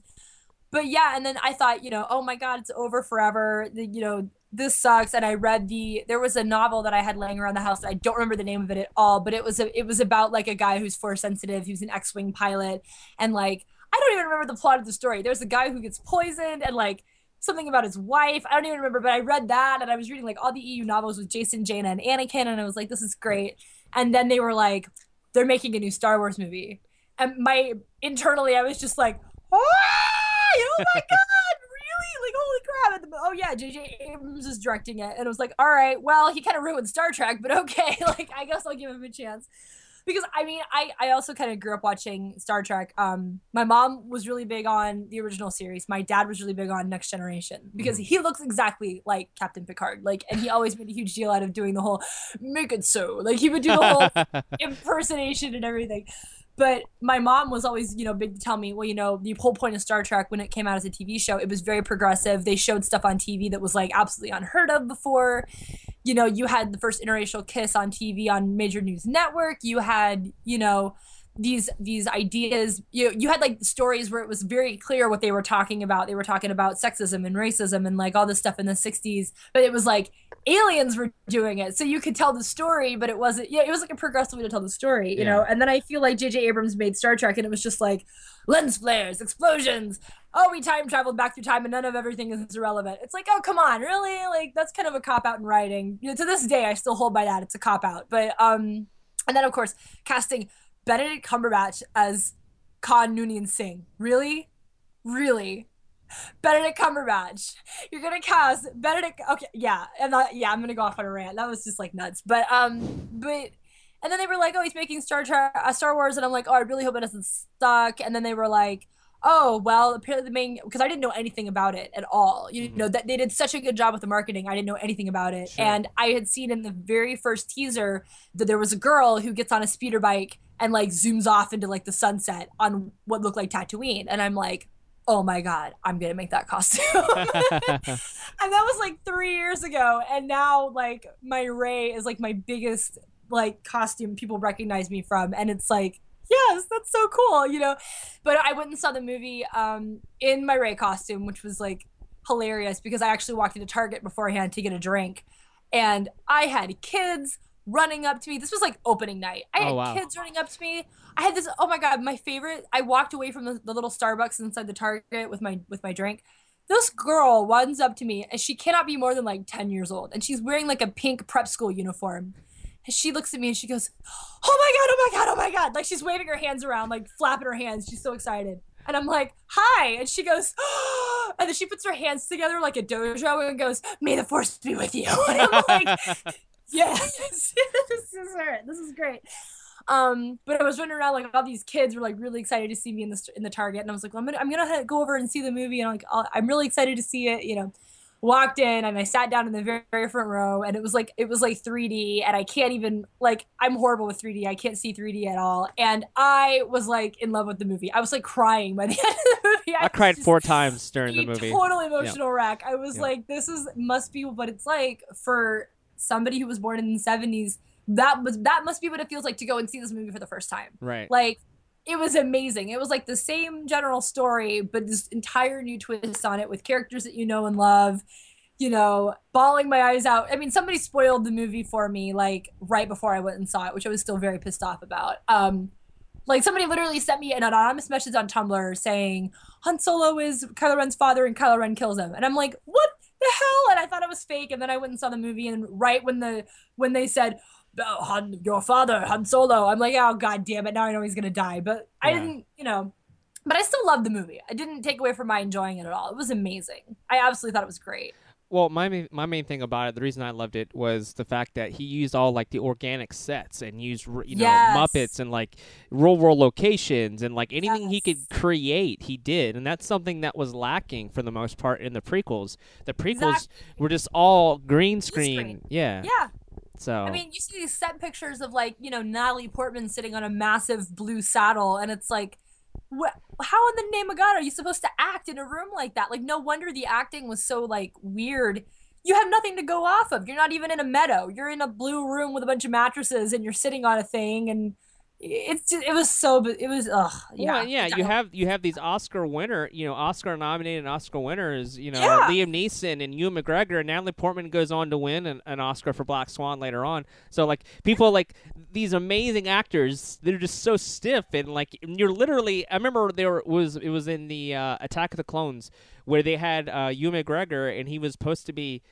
but yeah, and then I thought, you know, oh my god, it's over forever. The, you know, this sucks and I read the there was a novel that I had laying around the house I don't remember the name of it at all, but it was a, it was about like a guy who's force sensitive, He was an X-wing pilot and like I don't even remember the plot of the story. There's a guy who gets poisoned and like something about his wife. I don't even remember, but I read that and I was reading like all the EU novels with Jason, Jaina, and Anakin, and I was like, this is great. And then they were like, they're making a new Star Wars movie. And my internally, I was just like, ah, oh my god, really? Like, holy crap. The, oh yeah, JJ Abrams is directing it. And it was like, all right, well, he kind of ruined Star Trek, but okay. Like, I guess I'll give him a chance because I mean, I I also kind of grew up watching Star Trek. Um, my mom was really big on the original series. My dad was really big on Next Generation because he looks exactly like Captain Picard. Like, and he always made a huge deal out of doing the whole "make it so." Like, he would do the whole impersonation and everything. But my mom was always, you know, big to tell me, well, you know, the whole point of Star Trek when it came out as a TV show, it was very progressive. They showed stuff on TV that was like absolutely unheard of before. You know, you had the first interracial kiss on TV on major news network. You had, you know, these these ideas you you had like stories where it was very clear what they were talking about. They were talking about sexism and racism and like all this stuff in the 60s but it was like aliens were doing it. So you could tell the story but it wasn't yeah it was like a progressive way to tell the story you Yeah. know and then i feel like jj abrams made star trek and it was just like lens flares explosions. Oh we time traveled back through time and none of everything is irrelevant. It's like oh come on really? Like that's kind of a cop out in writing. You know to this day i still hold by that. It's a cop out. But um and then of course casting benedict cumberbatch as khan noonien singh really really Benedict Cumberbatch. You're gonna cast Benedict. Okay, yeah, and that, yeah, I'm gonna go off on a rant. That was just like nuts. But um, but and then they were like, oh, he's making Star Trek, uh, Star Wars, and I'm like, oh, I really hope it doesn't suck. And then they were like, oh, well, apparently the main because I didn't know anything about it at all. You Mhm. know that they did such a good job with the marketing. I didn't know anything about it, Sure. and I had seen in the very first teaser that there was a girl who gets on a speeder bike and like zooms off into like the sunset on what looked like Tatooine, and I'm like. Oh my god, I'm gonna make that costume. and that was like three years ago and now like my rey is like my biggest like costume people recognize me from and it's like yes that's so cool you know but i went and saw the movie um in my rey costume which was like hilarious because i actually walked into target beforehand to get a drink and i had kids running up to me. This was like opening night. I Oh, had wow. kids running up to me. I had this oh my god my favorite i walked away from the, the little starbucks inside the target with my with my drink. This girl runs up to me and she cannot be more than like 10 years old and she's wearing like a pink prep school uniform. And she looks at me and she goes oh my god oh my god oh my god. Like she's waving her hands around like flapping her hands. She's so excited. And i'm like hi. And she goes and then she puts her hands together like a dojo and goes may the force be with you. And i'm like yes this is her this is great um but i was running around like all these kids were like really excited to see me in the in the target and i was like i'm gonna i'm gonna go over and see the movie and like I'll, i'm really excited to see it you know walked in and i sat down in the very, very front row and it was like it was like 3d and i can't even like i'm horrible with 3d i can't see 3d at all and i was like in love with the movie i was like crying by the end of the movie I cried was four times during the movie. Total emotional wreck. I was Yeah. like, this is must be what it's like for somebody who was born in the seventies. That was that must be what it feels like to go and see this movie for the first time. Right. Like it was amazing. It was like the same general story, but this entire new twist on it with characters that you know and love. You know, bawling my eyes out. I mean, somebody spoiled the movie for me like right before I went and saw it, which I was still very pissed off about. Um, like somebody literally sent me an anonymous message on Tumblr saying Han Solo is Kylo Ren's father and Kylo Ren kills him, and I'm like, what the hell? And I thought it was fake, and then I went and saw the movie, and right when the when they said. Oh, Han, your father, Han Solo. I'm like, oh god damn it! Now I know he's gonna die. But I didn't, you know. But I still loved the movie. I didn't take away from my enjoying it at all. It was amazing. I absolutely thought it was great. Well, my main, my main thing about it, the reason I loved it was the fact that he used all like the organic sets and used you know Yes. Muppets and like real world locations and like anything he could create, he did, and that's something that was lacking for the most part in the prequels. The prequels were just all green screen. screen. Yeah. Yeah. So I mean, you see these set pictures of like, you know, Natalie Portman sitting on a massive blue saddle, and it's like, how in the name of God are you supposed to act in a room like that? Like, no wonder the acting was so like weird. You have nothing to go off of. You're not even in a meadow. You're in a blue room with a bunch of mattresses, and you're sitting on a thing, and it's just, it was so it was ugh yeah Well, yeah, you have you have these Oscar winner, you know, Oscar nominated Oscar winners, you know, Yeah. Liam Neeson and Ewan McGregor and Natalie Portman goes on to win an, an Oscar for Black Swan later on. So like people like these amazing actors, they're just so stiff and like you're literally. I remember there was it was in the uh, Attack of the Clones where they had uh, Ewan McGregor and he was supposed to be.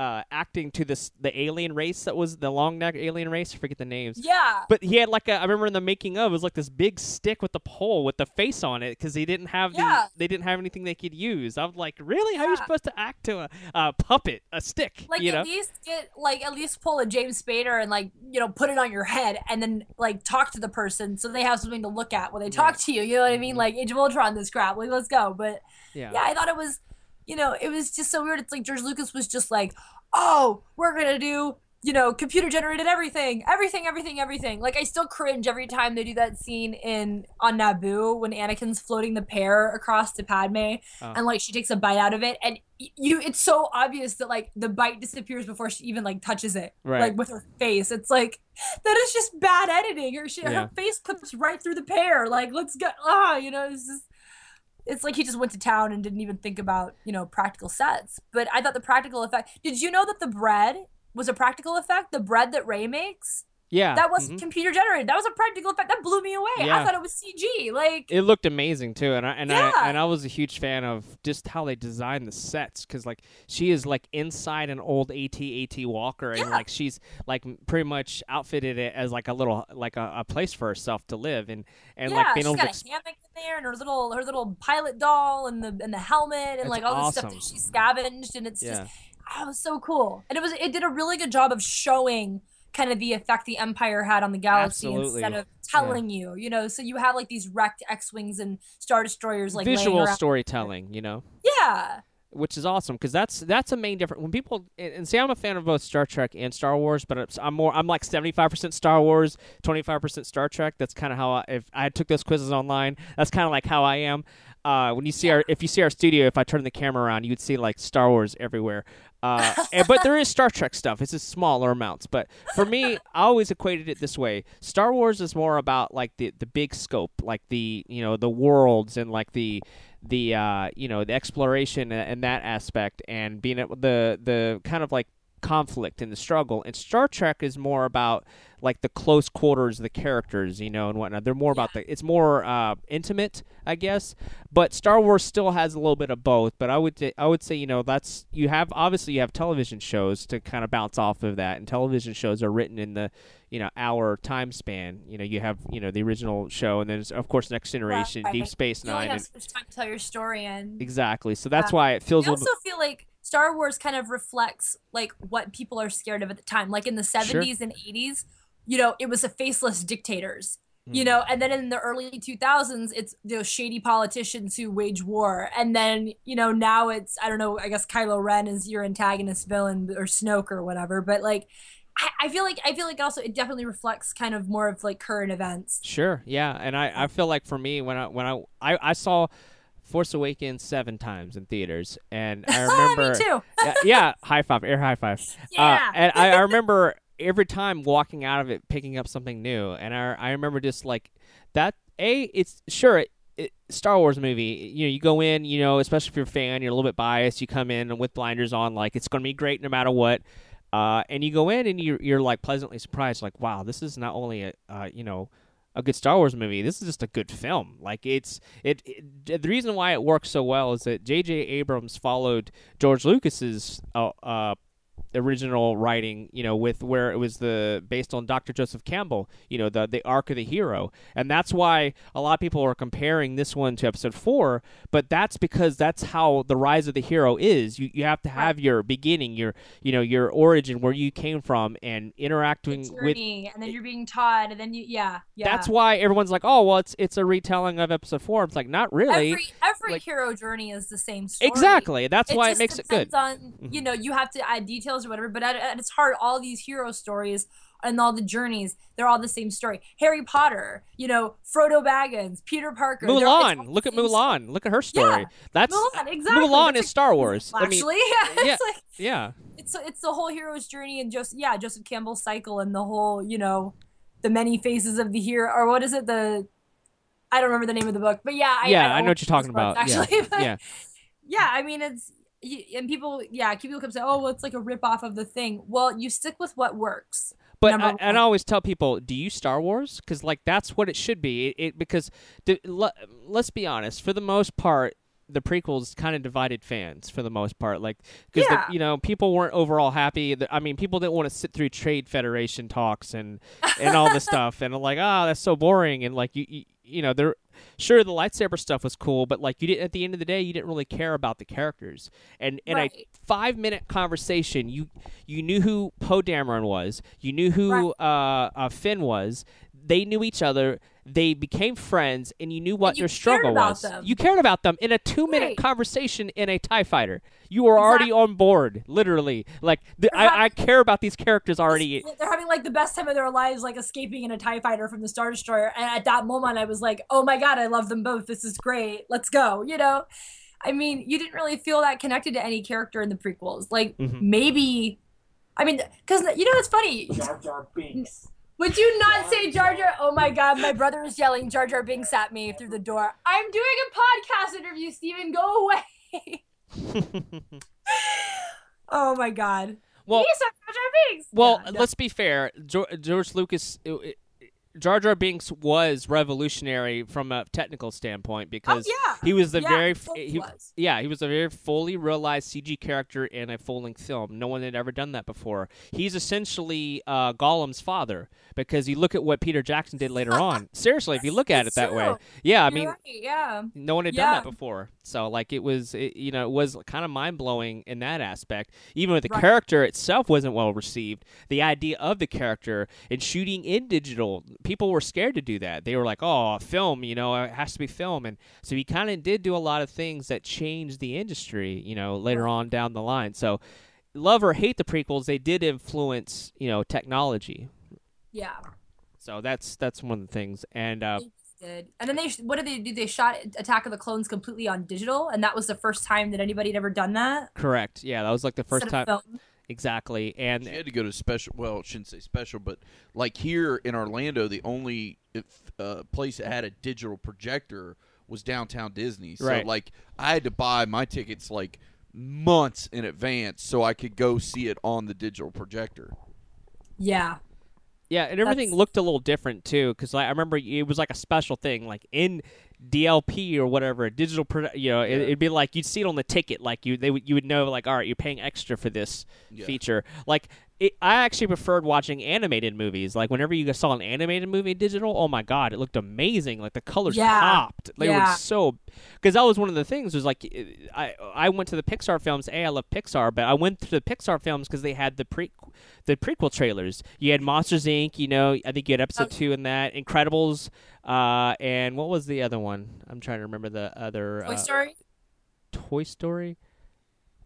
Uh, acting to this the alien race that was the long neck alien race. I forget the names. yeah But he had like a, I remember in the making of, it was like this big stick with the pole with the face on it because he didn't have the, Yeah. they didn't have anything they could use. I was like, really? How are you supposed to act to a, a puppet, a stick? like you know? least get like at least pull a James Spader and like you know put it on your head and then like talk to the person so they have something to look at when they talk to you. You know what I mean? Mhm. Like Age of Ultron, this crap. Like let's go. But yeah. yeah, I thought it was, you know, it was just so weird. It's like George Lucas was just like, oh, we're gonna do. You know, computer generated everything, everything, everything, everything. Like I still cringe every time they do that scene in on Naboo when Anakin's floating the pear across to Padme, Oh. and like she takes a bite out of it, and you, it's so obvious that like the bite disappears before she even like touches it, Right. like with her face. It's like that is just bad editing. Her shit, Yeah. her face clips right through the pear. Like let's go, ah, you know, it's just it's like he just went to town and didn't even think about you know practical sets. But i thought the practical effect did you know that the bread was a practical effect? The bread that rey makes yeah. that was mhm. computer generated that was a practical effect that blew me away Yeah. i thought it was cg like It looked amazing too, and I and Yeah. I and I was a huge fan of just how they designed the sets because like she is like inside an old AT AT Walker, and Yeah. like she's like pretty much outfitted it as like a little like a, a place for herself to live, and and like being she's able to got ex- a hammock in there and her little her little pilot doll and the and the helmet and It's like all the stuff that she scavenged and it's yeah. just oh, it was so cool and it was it did a really good job of showing kind of the effect the empire had on the galaxy Absolutely. instead of telling you you know? So you have like these wrecked x-wings and star destroyers like visual storytelling, you know. yeah. Which is awesome because that's that's a main difference. When people and see I'm a fan of both Star Trek and Star Wars but I'm more I'm like 75% Star Wars 25% Star Trek. That's kind of how I, if I took those quizzes online that's kind of like how I am. Uh, when you see our if you see our studio if I turn the camera around you'd see like Star Wars everywhere uh, and, but there is Star Trek stuff. It's just smaller amounts. But for me I always equated it this way. Star Wars is more about like the the big scope like the you know the worlds and like the the uh, you know the exploration and, and that aspect and being the the kind of like conflict and the struggle. And star trek is more about like the close quarters of the characters you know and whatnot. They're more about the it's more uh, intimate i guess. But star wars still has a little bit of both. But i would say i would say you know that's you have obviously you have television shows to kind of bounce off of that. And television shows are written in the you know hour time span. You know you have you know the original show. And then of course next generation Right. deep space you only nine have and so much time to tell your story and Exactly. So that's why it feels I a little also feel like Star Wars kind of reflects like what people are scared of at the time. Like in the 70s and 80s, you know, it was the faceless dictators. You Mm. know, and then in the early 2000s, it's those shady politicians who wage war. And then, you know, now it's, I don't know, I guess Kylo Ren is your antagonist villain or Snoke or whatever. But like, I, I feel like, I feel like also it definitely reflects kind of more of like current events. Sure. Yeah. And I, I feel like for me when I when I I, I saw Force Awakens seven times in theaters and I remember Me too. yeah, yeah, high five, air high five. Yeah. Uh, and I, I remember every time walking out of it picking up something new and I I remember just like that a it's sure it, it, Star Wars movie, you know, you go in, you know, especially if you're a fan, you're a little bit biased. You come in with blinders on, like it's going to be great no matter what. Uh, and you go in and you're, you're like pleasantly surprised, like, wow, this is not only a, uh, you know, a good Star Wars movie. This is just a good film. Like it's it, it the reason why it works so well is that J.J. Abrams followed George Lucas's uh, uh original writing, you know, with where it was the based on Dr. Joseph Campbell, you know, the the arc of the hero, and that's why a lot of people are comparing this one to episode four. But that's because that's how the rise of the hero is. You you have to have your beginning, your you know your origin, where you came from, and interacting with. Journey, and then you're being taught, and then you, yeah, yeah. That's why everyone's like, oh well, it's it's a retelling of episode four. It's like not really. every every like- hero journey is the same story. Exactly. That's why it makes it good. On you mm-hmm. know, you have to add details or whatever, but at, at its heart, all these hero stories and all the journeys, they're all the same story. Harry Potter, you know, Frodo Baggins, Peter Parker. they're- it's all Mulan. Look at Mulan. Look at her story. Yeah. That's Mulan, exactly. Mulan That's is Star Wars. I mean, Actually, yeah, yeah. it's like yeah. it's it's the whole hero's journey and just yeah, Joseph Campbell's cycle and the whole you know, the many phases of the hero or what is it the. I don't remember the name of the book, but yeah, I, Yeah, I don't know what you're talking books, about. Actually, but yeah. yeah, I mean it's and people yeah, people come say, oh, well, it's like a rip off of the thing. Well, you stick with what works. But I, and I always tell people, do you Star Wars? Because like that's what it should be. It, it because the, le, let's be honest, for the most part, the prequels kind of divided fans for the most part. Like because Yeah. you know people weren't overall happy. I mean, people didn't want to sit through trade federation talks and and all this stuff, and like, oh, that's so boring. And like you you, you know they're sure the lightsaber stuff was cool, but like you didn't at the end of the day, you didn't really care about the characters. And in a five minute conversation, you you knew who Poe Dameron was, you knew who uh, uh, Finn was. They knew each other. They became friends, and you knew what you their cared struggle about was. them. You cared about them in a two minute Right. conversation in a Tie Fighter. You were already on board, literally. Like the, They're I, I care about these characters already. They're having like the best time of their lives, like escaping in a Tie Fighter from the Star Destroyer. And at that moment, I was like, "Oh my god, I love them both. This is great. Let's go." You know, I mean, you didn't really feel that connected to any character in the prequels. Like Mhm. maybe, I mean, because you know, it's funny. Jar Jar Binks. Would you not say Jar Jar? Oh my God, my brother is yelling Jar Jar Binks at me through the door. I'm doing a podcast interview, Steven. Go away. oh my God. well, He's Jar Jar Binks. Well, Yeah, no. let's be fair. George, George Lucas, it- it- Jar Jar Binks was revolutionary from a technical standpoint because oh, yeah. he was the Yeah, very he f- totally he, was. yeah he was a very fully realized CG character in a full length film. No one had ever done that before. He's essentially uh, Gollum's father because you look at what Peter Jackson did later on. Seriously, if you look at it that way, yeah, I You're mean. right, yeah. No one had done that before, so like it was, it, you know, it was kind of mind blowing in that aspect. Even with the Right. character itself wasn't well received, the idea of the character and shooting in digital, people were scared to do that. They were like, "Oh, film, you know, it has to be film," and so he kind of did do a lot of things that changed the industry, you know, later on down the line. So, love or hate the prequels, they did influence, you know, technology. Yeah. So that's that's one of the things, and uh, did. And then they what did they do? They shot Attack of the Clones completely on digital, and that was the first time that anybody had ever done that. correct, yeah, that was like the first time, film. exactly, and She had to go to special. Well, shouldn't say special, but like here in Orlando, the only if, uh, place that had a digital projector was downtown Disney. So Right. like I had to buy my tickets like months in advance so I could go see it on the digital projector. Yeah. Yeah, and everything That's- looked a little different too, because like, I remember it was like a special thing, like in DLP or whatever, digital, produ- you know, it, Yeah. it'd be like you'd see it on the ticket, like you they would you would know, like, all right, you're paying extra for this Yeah. feature. Like, it, I actually preferred watching animated movies. Like, whenever you saw an animated movie digital, oh my god, it looked amazing. Like the colors Yeah. popped. They were so because that was one of the things was like I I went to the Pixar films. A, I love Pixar, but I went to the Pixar films because they had the pre the prequel trailers. You had Monsters Inc. You know, I think you had episode Oh. two in that. Incredibles, uh, and what was the other one? I'm trying to remember the other Toy uh, Story. Toy Story.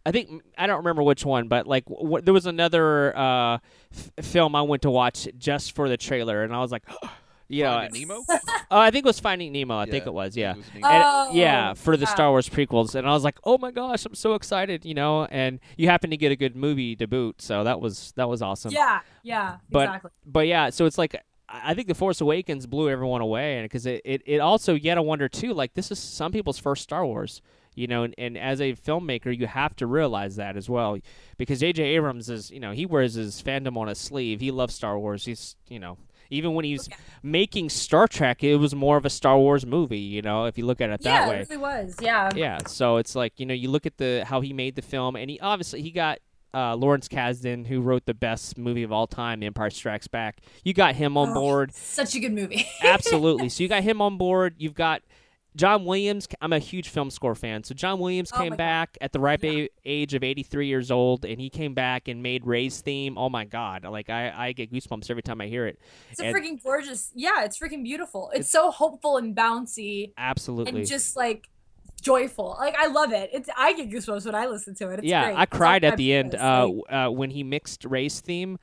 I think I don't remember which one, but like w- there was another uh, f- film I went to watch just for the trailer, and I was like, you know, Finding Nemo. oh, I think it was Finding Nemo. I think it was, yeah. it was Nemo. And- Oh, yeah, for the yeah. Star Wars prequels, and I was like, "Oh my gosh, I'm so excited!" You know, and you happen to get a good movie to boot, so that was that was awesome. Yeah. Yeah. But- exactly. But yeah, so it's like I I think the Force Awakens blew everyone away, and because it, it it also yet I wonder too, like this is some people's first Star Wars, you know, and, and as a filmmaker, you have to realize that as well, because J.J. Abrams is, you know, he wears his fandom on his sleeve. He loves Star Wars. He's, you know. Even when he was Okay. making Star Trek, it was more of a Star Wars movie, you know, if you look at it that yeah, way it really was. Yeah. yeah so it's like you know you look at the how he made the film and he obviously he got uh, Lawrence Kasdan, who wrote the best movie of all time, The Empire Strikes Back. You got him on Oh, board. Such a good movie. Absolutely. So you got him on board. You've got John Williams. I'm a huge film score fan. So John Williams Oh came my God. back at the ripe Yeah. a- age of 83 years old, and he came back and made Rey's theme. Oh my God! Like I, I get goosebumps every time I hear it. It's a freaking gorgeous. Yeah, it's freaking beautiful. It's so hopeful and bouncy Absolutely. and just like joyful. Like I love it. It's I get goosebumps when I listen to it. It's yeah, great. I It's cried at the end uh, uh, when he mixed Rey's theme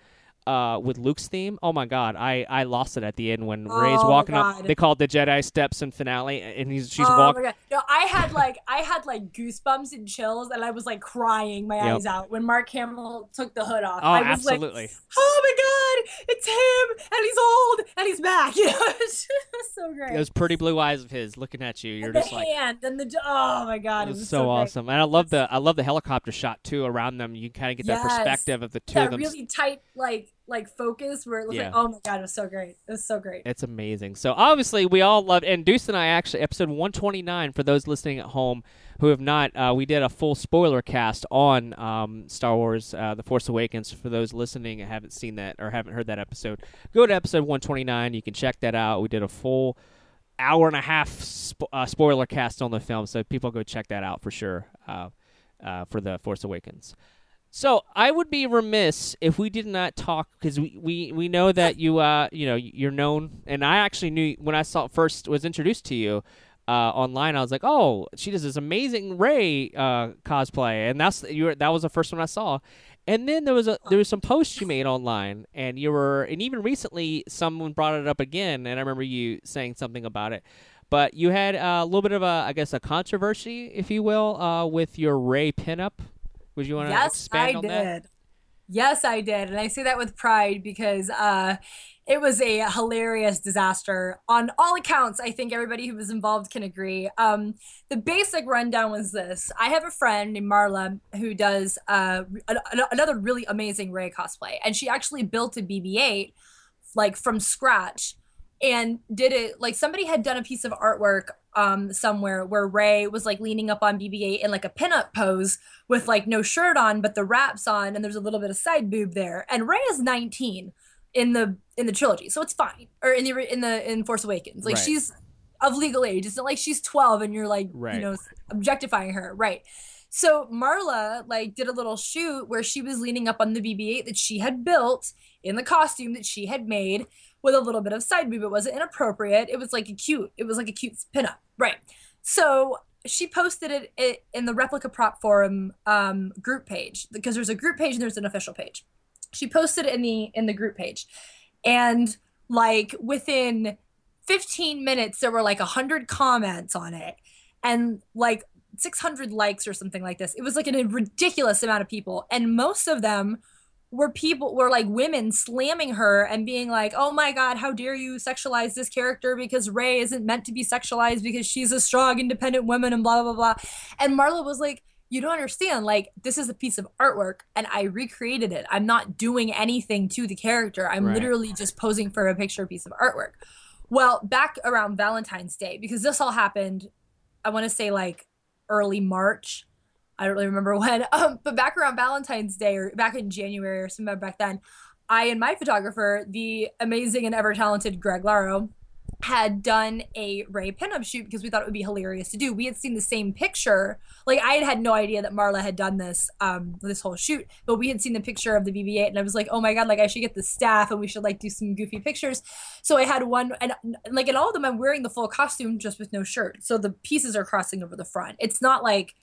uh, with Luke's theme. Oh my God, I, I lost it at the end when Rey's Oh, walking up. They called the Jedi steps in finale, and he's she's oh walking. No, I had like I had like goosebumps and chills, and I was like crying my Yep. eyes out when Mark Hamill took the hood off. Oh, I was absolutely. like, oh my god, it's him, and he's old, and he's back. You know, it's so great. Those pretty blue eyes of his looking at you. You're and the just like. hand and the oh my god, It it was was so, awesome, and I love the I love the helicopter shot too around them. You kind of get that perspective of the two That of them. really tight like like focus where it was Yeah. like, oh my god, it was so great. It was so great. It's amazing. So obviously we all love and Deuce and I actually episode 129 for those listening at home who have not uh, we did a full spoiler cast on um, Star Wars uh, The Force Awakens for those listening and haven't seen that or haven't heard that episode. Go to episode 129, you can check that out. We did a full hour and a half uh, spoiler cast on the film, so people go check that out for sure uh, uh, for The Force Awakens. So I would be remiss if we did not talk because we, we, we know that you uh you know you're known and I actually knew when I saw first was introduced to you uh, online I was like oh she does this amazing Rey uh, cosplay and that's you were, that was the first one I saw. And then there was a there was some posts you made online and you were and even recently someone brought it up again and I remember you saying something about it. But you had uh, a little bit of a I guess a controversy if you will uh, with your Rey pinup would you want to yes, expand I on did. that? Yes, I did. And I say that with pride because uh, it was a hilarious disaster. On all accounts, I think everybody who was involved can agree. Um, the basic rundown was this I have a friend named Marla who does uh, another really amazing Rey cosplay. And she actually built a BB 8 like from scratch and did it like somebody had done a piece of artwork um somewhere where Rey was like leaning up on BB-8 in like a pinup pose with like no shirt on but the wraps on and there's a little bit of side boob there. And Rey is 19 in the in the trilogy so it's fine. Or in the in the in Force Awakens. Like Right. she's of legal age. It's not like she's 12 and you're like Right. you know objectifying her. Right. So Marla like did a little shoot where she was leaning up on the BB-8 that she had built in the costume that she had made with a little bit of side boob. It wasn't inappropriate. It was like a cute. It was like a cute pinup, right? So she posted it, it in the replica prop forum um, group page because there's a group page and there's an official page. She posted it in the in the group page, and like within 15 minutes there were like 100 comments on it and like 600 likes or something like this it was like a ridiculous amount of people and most of them were people were like women slamming her and being like oh my god how dare you sexualize this character because rey isn't meant to be sexualized because she's a strong independent woman and blah blah blah. And marla was like you don't understand. Like this is a piece of artwork and i recreated it. I'm not doing anything to the character. I'm Right. literally just posing for a picture piece of artwork. Well back around valentine's day because this all happened i want to say like early march I don't really remember when, um, but back around Valentine's Day or back in January or somewhere back then, I and my photographer, the amazing and ever talented Greg Laro, had done a Rey pinup shoot because we thought it would be hilarious to do. We had seen the same picture. Like I had had no idea that Marla had done this um this whole shoot, but we had seen the picture of the BB-8 and I was like, "Oh my god, like I should get the staff and we should like do some goofy pictures." So I had one and like in all of them I'm wearing the full costume just with no shirt. So the pieces are crossing over the front. It's not like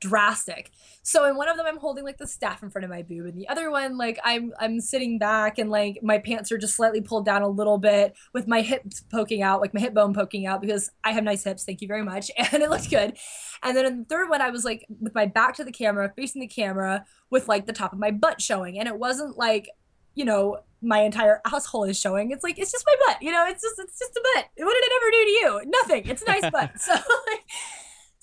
drastic. So in one of them I'm holding like the staff in front of my boob and the other one like I'm I'm sitting back and like my pants are just slightly pulled down a little bit with my hips poking out, like my hip bone poking out because I have nice hips, thank you very much. And it looked good. And then in the third one I was like with my back to the camera, facing the camera with like the top of my butt showing and it wasn't like, you know, my entire asshole is showing. It's like it's just my butt, you know. It's just it's just a butt. What did it ever do to you? Nothing. It's a nice butt. So like,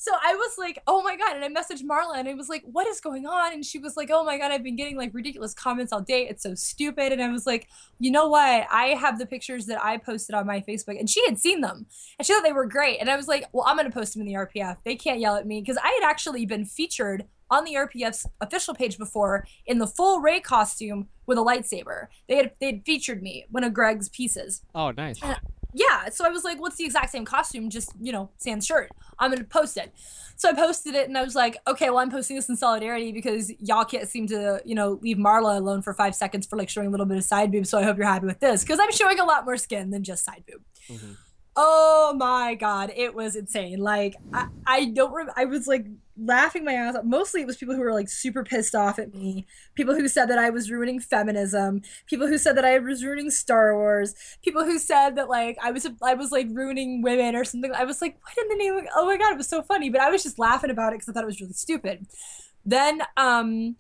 so I was like, oh my God. And I messaged Marla and I was like, what is going on? And she was like, oh my God, I've been getting like ridiculous comments all day. It's so stupid. And I was like, you know what? I have the pictures that I posted on my Facebook and she had seen them and she thought they were great. And I was like, well, I'm going to post them in the RPF. They can't yell at me because I had actually been featured on the RPF's official page before in the full Rey costume with a lightsaber. They had they had featured me one of Greg's pieces. Oh, nice. Yeah, so I was like, "What's the exact same costume? Just you know, sans shirt." I'm gonna post it. So I posted it, and I was like, "Okay, well, I'm posting this in solidarity because y'all can't seem to, you know, leave Marla alone for five seconds for like showing a little bit of side boob. So I hope you're happy with this because I'm showing a lot more skin than just side boob." Mhm. Oh my god, it was insane. Like I, I don't rem- I was like laughing my ass off. Mostly it was people who were like super pissed off at me. People who said that I was ruining feminism. People who said that I was ruining Star Wars. People who said that like I was I was like ruining women or something. I was like, what in the name of Oh my god, it was so funny. But I was just laughing about it because I thought it was really stupid. Then um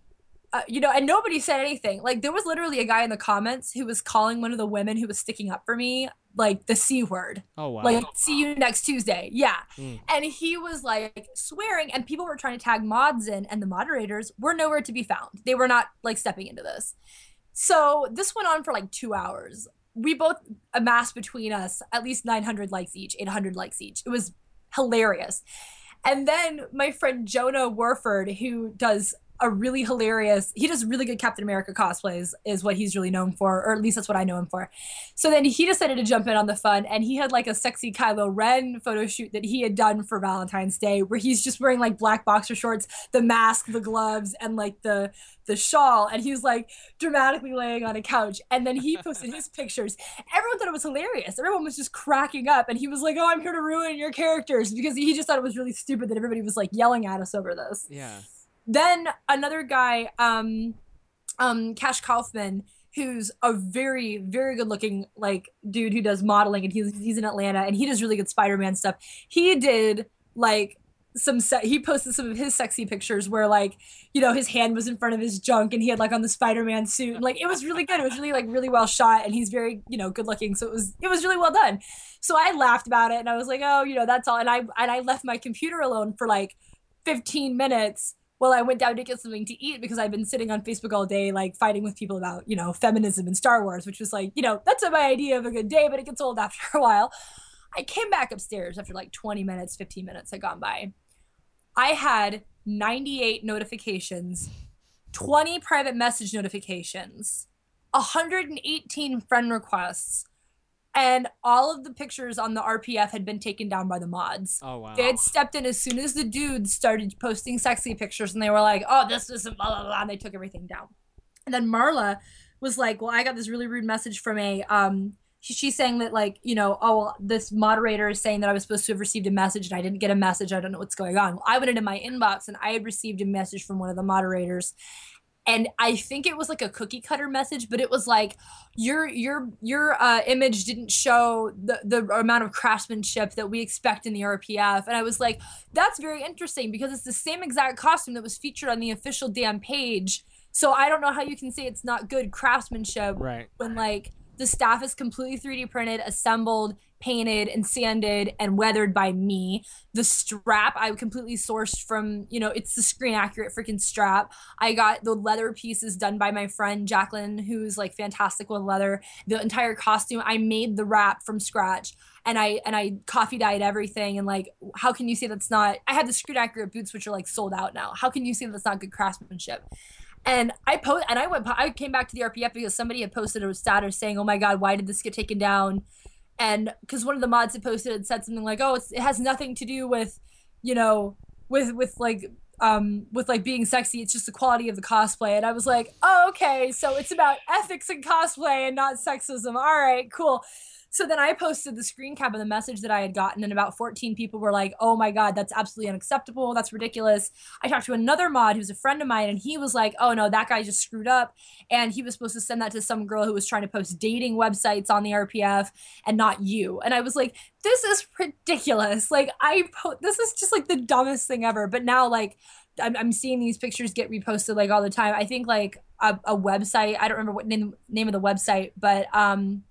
uh, you know, and nobody said anything. Like there was literally a guy in the comments who was calling one of the women who was sticking up for me like the c word. Oh, wow. Like see you next Tuesday. Yeah. Mm. And he was like swearing and people were trying to tag mods in and the moderators were nowhere to be found. They were not like stepping into this. So this went on for like 2 hours. We both amassed between us at least 900 likes each, 800 likes each. It was hilarious. And then my friend Jonah Warford, who does a really hilarious, he does really good Captain America cosplays, is what he's really known for, or at least that's what I know him for. So then he decided to jump in on the fun, and he had like a sexy Kylo Ren photo shoot that he had done for Valentine's Day, where he's just wearing like black boxer shorts, the mask, the gloves, and like the the shawl, and he was like dramatically laying on a couch. And then he posted his pictures. Everyone thought it was hilarious. Everyone was just cracking up, and he was like, "Oh, I'm here to ruin your characters," because he just thought it was really stupid that everybody was like yelling at us over this yeah. Then another guy um um cash kaufman who's a very very good looking like dude who does modeling and he's he's in atlanta and he does really good spider-man stuff. He did like some he posted some of his sexy pictures where like you know his hand was in front of his junk and he had like on the spider-man suit. And like it was really good. It was really like really well shot and he's very you know good looking. So it was it was really well done. So i laughed about it and i was like oh you know that's all. And i and i left my computer alone for like 15 minutes while I went down to get something to eat because I've been sitting on Facebook all day, like fighting with people about, you know, feminism and Star Wars, which was like, you know, that's my idea of a good day, but it gets old after a while. I came back upstairs after like 20 minutes, 15 minutes had gone by. I had 98 notifications, 20 private message notifications, 118 friend requests, and all of the pictures on the RPF had been taken down by the mods. Oh, wow. They had stepped in as soon as the dudes started posting sexy pictures, and they were like, "Oh, this isn't blah blah blah," and they took everything down. And then Marla was like, "Well, I got this really rude message from a um." she- She's saying that like you know oh well, this moderator is saying that I was supposed to have received a message and I didn't get a message I don't know what's going on. Well, I went into my inbox and I had received a message from one of the moderators and I think it was like a cookie cutter message, but it was like your your your uh, image didn't show the the amount of craftsmanship that we expect in the RPF, and I was like, that's very interesting because it's the same exact costume that was featured on the official damn page. So I don't know how you can say it's not good craftsmanship Right. when like the staff is completely 3D printed, assembled, painted, and sanded and weathered by me. The strap I completely sourced from, you know, it's the screen accurate freaking strap. I got the leather pieces done by my friend Jacqueline, who's like fantastic with leather. The entire costume, I made the wrap from scratch. And I and I coffee dyed everything and like how can you say that's not I had the screen accurate boots which are like sold out now. How can you say that's not good craftsmanship? And I post and I went I came back to the RPF because somebody had posted a status saying, "Oh my god, why did this get taken down?" And because one of the mods had posted and said something like, "Oh, it has nothing to do with, you know, with with like um with like being sexy. It's just the quality of the cosplay." And I was like, "Oh, okay, so it's about ethics and cosplay and not sexism. All right, cool." So then I posted the screen cap of the message that I had gotten, and about 14 people were like, "Oh my god, that's absolutely unacceptable. That's ridiculous." I talked to another mod who's a friend of mine, and he was like, "Oh no, that guy just screwed up," and he was supposed to send that to some girl who was trying to post dating websites on the RPF, and not you. And I was like, "This is ridiculous. Like, I po- this is just like the dumbest thing ever." But now, like. I'm, I'm seeing these pictures get reposted like all the time. I think like a, a website. I don't remember what name name of the website, but um,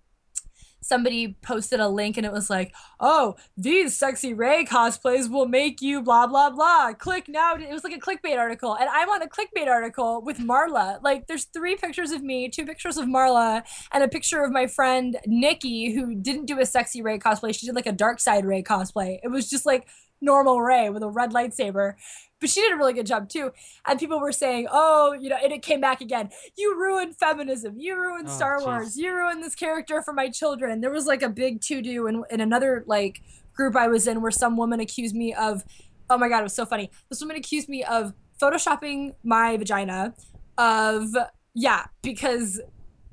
somebody posted a link and it was like, "Oh, these sexy Rey cosplays will make you blah blah blah." Click now. It was like a clickbait article, and I'm on a clickbait article with Marla. Like, there's three pictures of me, two pictures of Marla, and a picture of my friend Nikki, who didn't do a sexy Rey cosplay. She did like a dark side Rey cosplay. It was just like normal Rey with a red lightsaber. But she did a really good job too. And people were saying, oh, you know, and it came back again. You ruined feminism. You ruined Oh, Star jeez. Wars. You ruined this character for my children. There was like a big to do in, in another like group I was in where some woman accused me of, oh my God, it was so funny. This woman accused me of photoshopping my vagina, of, yeah, because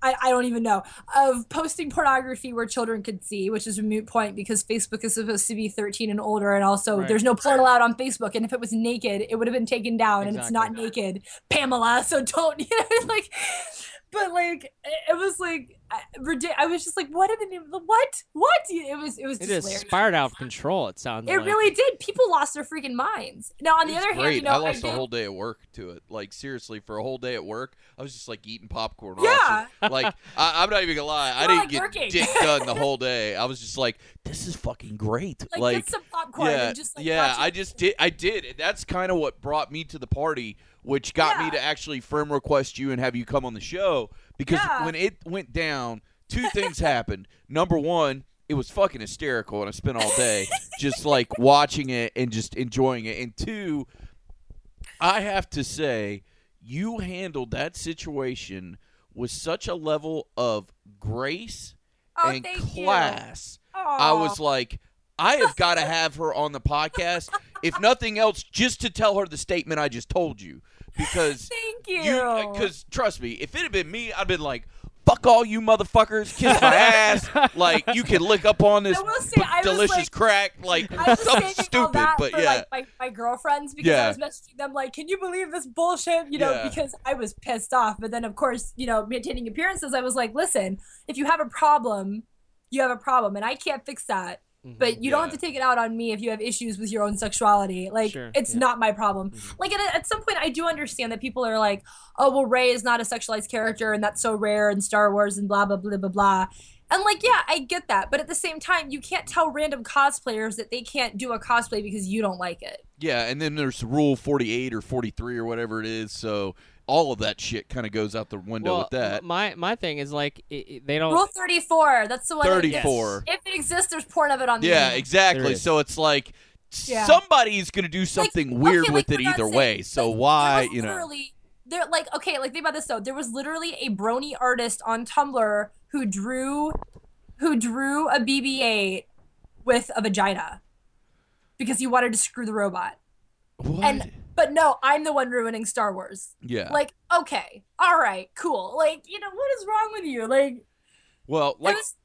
I, I don't even know of posting pornography where children could see, which is a moot point because Facebook is supposed to be 13 and older, and also Right. there's no porn allowed on Facebook. And if it was naked, it would have been taken down, and it's not naked, Pamela. So don't, you know, like, but like it was like I, I was just like, what in the name? Of what? What? It was it was It just just hilarious. spiraled out of control. It sounds. It like. really did. People lost their freaking minds. Now, on the It's other hand, you know, I lost did, a whole day at work to it. Like seriously, for a whole day at work, I was just like eating popcorn. Yeah. watching- Like I, I'm not even gonna lie, I didn't like, get working. dick done the whole day. I was just like, this is fucking great. like, like get some popcorn yeah, and just like yeah. I just did. I did. And that's kind of what brought me to the party, which got me to actually firm request you and have you come on the show. Because Yeah. when it went down, two things happened. Number one, it was fucking hysterical, and I spent all day just like watching it and just enjoying it. And two, I have to say, you handled that situation with such a level of grace oh, and class. I was like, I have got to have her on the podcast, if nothing else, just to tell her the statement I just told you. Because Thank you. because uh, trust me, if it had been me, I'd been like, "Fuck all you motherfuckers, kiss my ass." like you can lick up on this I will say, I delicious like- crack, like something stupid. that But for, yeah, like my, my girlfriends because Yeah. I was messaging them like, "Can you believe this bullshit?" You know, Yeah. because I was pissed off. But then, of course, you know, maintaining appearances, I was like, "Listen, if you have a problem, you have a problem, and I can't fix that. Mhm. But you don't have to take it out on me if you have issues with your own sexuality. Like, Sure, it's yeah. not my problem. Mm-hmm. Like, at, at some point, I do understand that people are like, "Oh, well, Rey is not a sexualized character, and that's so rare in Star Wars, and blah blah blah blah blah." And like, yeah, I get that, but at the same time, you can't tell random cosplayers that they can't do a cosplay because you don't like it. yeah, and then there's Rule 48 or 43 or whatever it is. So all of that shit kind of goes out the window well, with that. my my thing is like i i- they don't. Rule thirty-four. That's the one. that- 34. If it exists, there's porn of it on the Yeah, internet. exactly. So it's like Yeah. somebody's gonna do something okay, weird like, with for it either sake, way. So like, why, you know? They're like okay like think about this though there was literally a brony artist on tumblr who drew who drew a bb8 with a vagina because he wanted to screw the robot What? and but no i'm the one ruining star wars yeah. like okay all right cool like you know what is wrong with you like well, like, was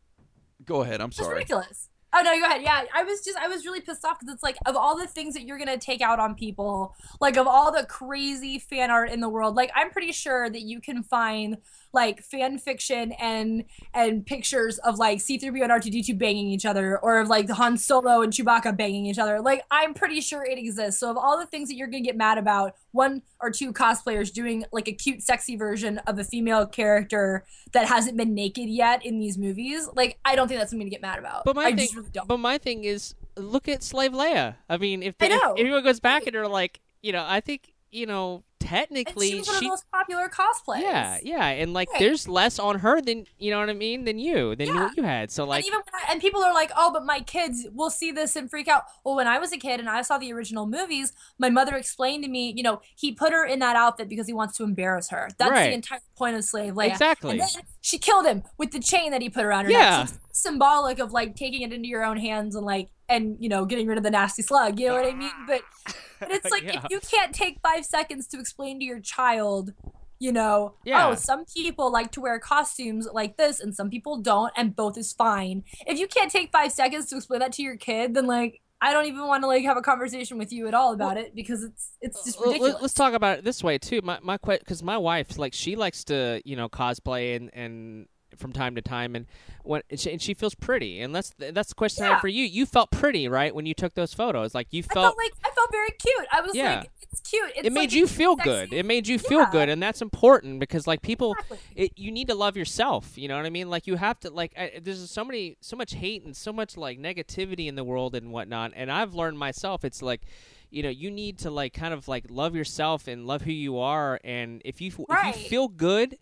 go ahead. I'm sorry. ridiculous. Oh no, go ahead. Yeah, I was just I was really pissed off because it's like of all the things that you're gonna take out on people, like of all the crazy fan art in the world, like I'm pretty sure that you can find like fan fiction and and pictures of like C3PO and R2D2 banging each other, or of like the Han Solo and Chewbacca banging each other. Like I'm pretty sure it exists. So of all the things that you're gonna get mad about, one or two cosplayers doing like a cute, sexy version of a female character that hasn't been naked yet in these movies, like I don't think that's something to get mad about. But my I thing, really but my thing is, look at Slave Leia. I mean, if, I the, if know. everyone goes back and they're like, you know, I think you know, and technically she was one of the most popular cosplays. Yeah, yeah, and like Right. there's less on her than you know what I mean than you than Yeah. what you had. So like, and even when I, and people are like, oh, but my kids will see this and freak out. Well, when I was a kid and I saw the original movies, my mother explained to me, you know, he put her in that outfit because he wants to embarrass her. That's Right. the entire point of Slave Leia. Exactly. And then she killed him with the chain that he put around her Yeah. neck. So symbolic of like taking it into your own hands and like and you know getting rid of the nasty slug. You know what I mean? But but it's like Yeah. if you can't take five seconds to explain to your child you know, Yeah. oh, some people like to wear costumes like this and some people don't, and both is fine. If you can't take five seconds to explain that to your kid, then like I don't even want to like have a conversation with you at all about it because it's it's just ridiculous. Let's talk about it this way too. My my because my wife like she likes to you know cosplay and and from time to time and when and she, and she feels pretty and that's that's the question I have for you. You felt pretty right when you took those photos. Like you I felt. felt like I felt very cute. I was Yeah. like, it's cute. It's it made like, you feel sexy. good. It made you feel Yeah. good, and that's important because like people, Exactly. it, you need to love yourself. You know what I mean? Like you have to like. I, there's so many, so much hate and so much like negativity in the world and whatnot. And I've learned myself, it's like, you know, you need to like kind of like love yourself and love who you are. And if you if you feel good.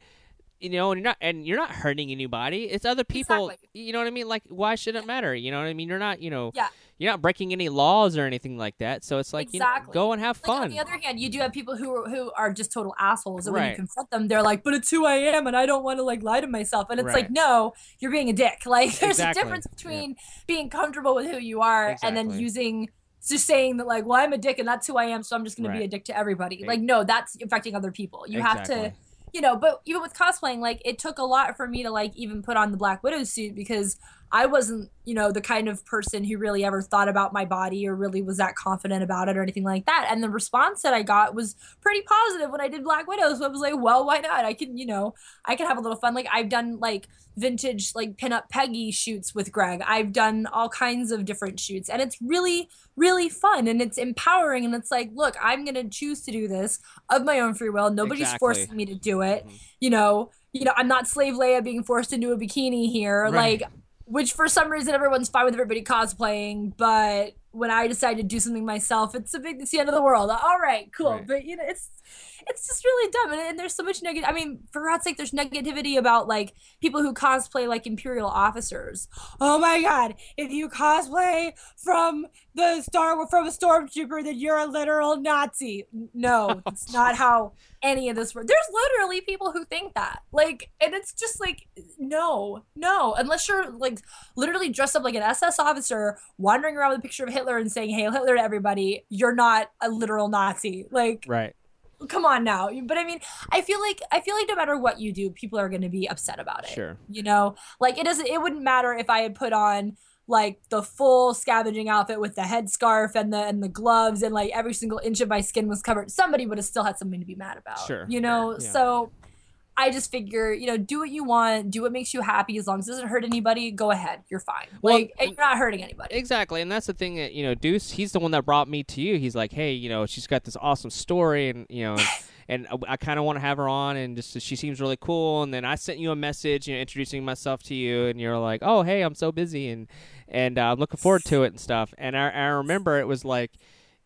You know, and you're not, and you're not hurting anybody. It's other people. Exactly. You know what I mean? Like, why should it matter? You know what I mean? You're not, you know, Yeah. you're not breaking any laws or anything like that. So it's like you know, Exactly. go and have fun. Like, on the other hand, you do have people who are, who are just total assholes, and when you confront them, they're like, "But it's who I am, and I don't want to like lie to myself." And it's Right. like, no, you're being a dick. Like, there's Exactly. a difference between being comfortable with who you are and then using just saying that like, "Well, I'm a dick, and that's who I am, so I'm just going to be a dick to everybody." Like, no, that's affecting other people. You have to Exactly. You know, but even with cosplaying, like it took a lot for me to like even put on the Black Widow suit because I wasn't, you know, the kind of person who really ever thought about my body or really was that confident about it or anything like that. And the response that I got was pretty positive when I did Black Widow. So I was like, well, why not? I can, you know, I can have a little fun. Like I've done like vintage like pinup Peggy shoots with Greg. I've done all kinds of different shoots and it's really, really fun and it's empowering. And it's like, look, I'm gonna choose to do this of my own free will. Nobody's Exactly. forcing me to do it. Mhm. You know, you know, I'm not slave Leia being forced into a bikini here. Right. Like which for some reason everyone's fine with everybody cosplaying, but when I decide to do something myself, it's a big it's the end of the world. All right, cool. Right. But you know, it's it's just really dumb and, and there's so much negative i mean for god's sake there's negativity about like people who cosplay like imperial officers oh my god if you cosplay from the star from a stormtrooper then you're a literal nazi. No oh, it's not how any of this works. There's literally people who think that. Like and it's just like no no. Unless you're like literally dressed up like an ss officer wandering around with a picture of hitler and saying hail hitler to everybody you're not a literal nazi. Like right. come on now. But i mean i feel like i feel like no matter what you do people are going to be upset about it Sure. you know? Like it doesn't it wouldn't matter if i had put on like the full scavenging outfit with the headscarf and the and the gloves and like every single inch of my skin was covered somebody would have still had something to be mad about Sure. you know Yeah. so I just figure, you know, do what you want, do what makes you happy. As long as it doesn't hurt anybody, go ahead. You're fine. Well, like, you're not hurting anybody. Exactly, and that's the thing that you know, Deuce. He's the one that brought me to you. He's like, hey, you know, she's got this awesome story, and you know, and, and I kind of want to have her on, and just she seems really cool. And then I sent you a message, you know, introducing myself to you, and you're like, oh, hey, I'm so busy, and and uh, I'm looking forward to it and stuff. And I, I remember it was like,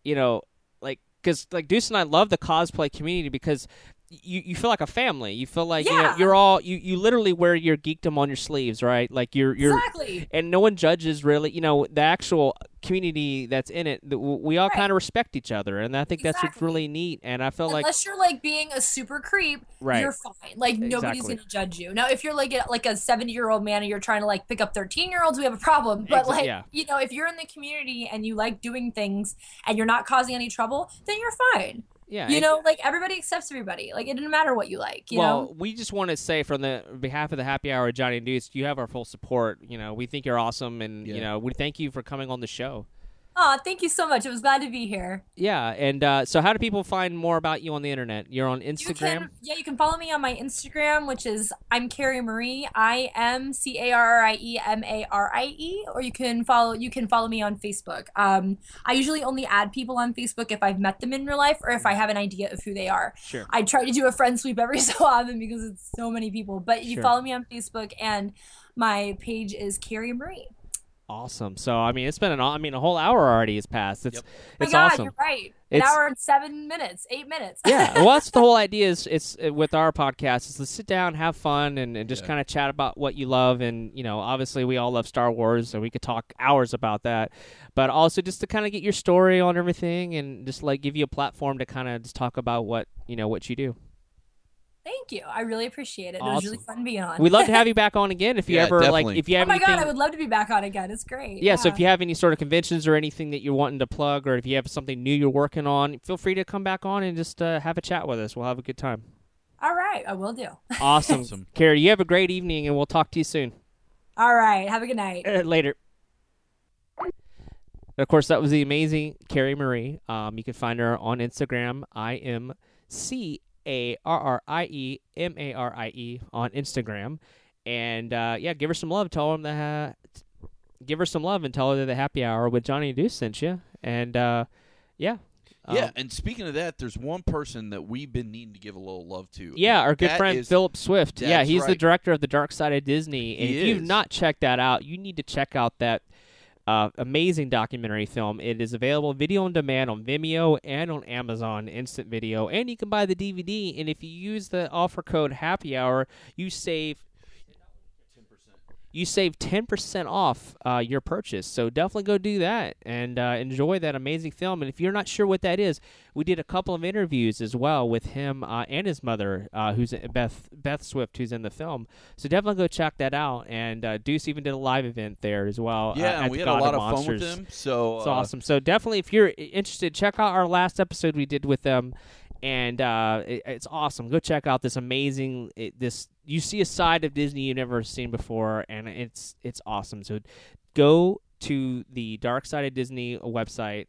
you know, like because like Deuce and I love the cosplay community because. You, you feel like a family. You feel like you know, Yeah. you're all you, you literally wear your geekdom on your sleeves, right? Like you're you're exactly. and no one judges really you know the actual community that's in it we all Right. kind of respect each other and i think that's what's really neat and i feel like Unless you're like being a super creep, Right. you're fine. Like nobody's Exactly. gonna judge you. Now, if you're like a, like a 70 year old man and you're trying to like pick up 13 year olds, we have a problem. But like yeah. you know, if you're in the community and you like doing things and you're not causing any trouble, then you're fine. Yeah You and- know, like everybody accepts everybody. Like it doesn't matter what you like. You well know. we just want to say from the behalf of the happy hour johnny and deuce you have our full support you know we think you're awesome and you know we thank you for coming on the show Oh, thank you so much. I was glad to be here. yeah and uh, so how do people find more about you on the internet you're on You instagram can, yeah, you can follow me on my Instagram, which is I'm Carrie Marie, I M C A R I E M A R I E, or you can follow you can follow me on Facebook. Um, I usually only add people on Facebook if I've met them in real life or if I have an idea of who they are. sure I try to do a friend sweep every so often because it's so many people. But you Sure. follow me on Facebook and my page is Carrie Marie. Awesome so i mean it's been an i mean a whole hour already has passed it's Yep. my it's God, awesome you're right. An It's- hour and seven minutes, eight minutes. yeah well that's the whole idea is it's uh, with our podcast is to sit down have fun and, and just Yeah. kind of chat about what you love and you know obviously we all love star wars so we could talk hours about that but also just to kind of get your story on everything and just like give you a platform to kind of just talk about what you know what you do Thank you. I really appreciate it. It was really fun being on. we'd love to have you back on again if you Yeah, ever like if you have Oh my anything god, I would love to be back on again. It's great. yeah, so if you have any sort of conventions or anything that you're wanting to plug or if you have something new you're working on feel free to come back on and just uh, have a chat with us we'll have a good time All right, I will do. awesome Awesome. carrie you have a great evening and we'll talk to you soon All right, have a good night. Uh, later. Of course, that was the amazing Carrie Marie. Um, you can find her on Instagram. I am C A R R I E M A R I E on Instagram, and uh, yeah, give her some love. Tell them that. give her some love and tell her that the happy hour with Johnny Deuce sent you. And uh, yeah, Yeah, Um, and speaking of that, there's one person that we've been needing to give a little love to. Yeah, our good That friend is- Philip Swift. Yeah, he's the director of the Dark Side of Disney. And He if you've not checked that out, you need to check out that uh, amazing documentary film. It is available video on demand on Vimeo and on Amazon Instant Video, and you can buy the DVD. And if you use the offer code Happy Hour, you save. You save 10% off uh, your purchase. So definitely go do that and uh, enjoy that amazing film. And if you're not sure what that is, we did a couple of interviews as well with him uh, and his mother, uh, who's Beth Beth Swift, who's in the film. So definitely go check that out. And uh, Deuce even did a live event there as well. uh, Yeah, we had a lot of Monsters. fun with them. So It's uh, awesome. So definitely, if you're interested, check out our last episode we did with them, and uh, it, it's awesome. Go check out this amazing it, this. You see a side of Disney you've never seen before, and it's it's awesome. So go to the Dark Side of Disney website.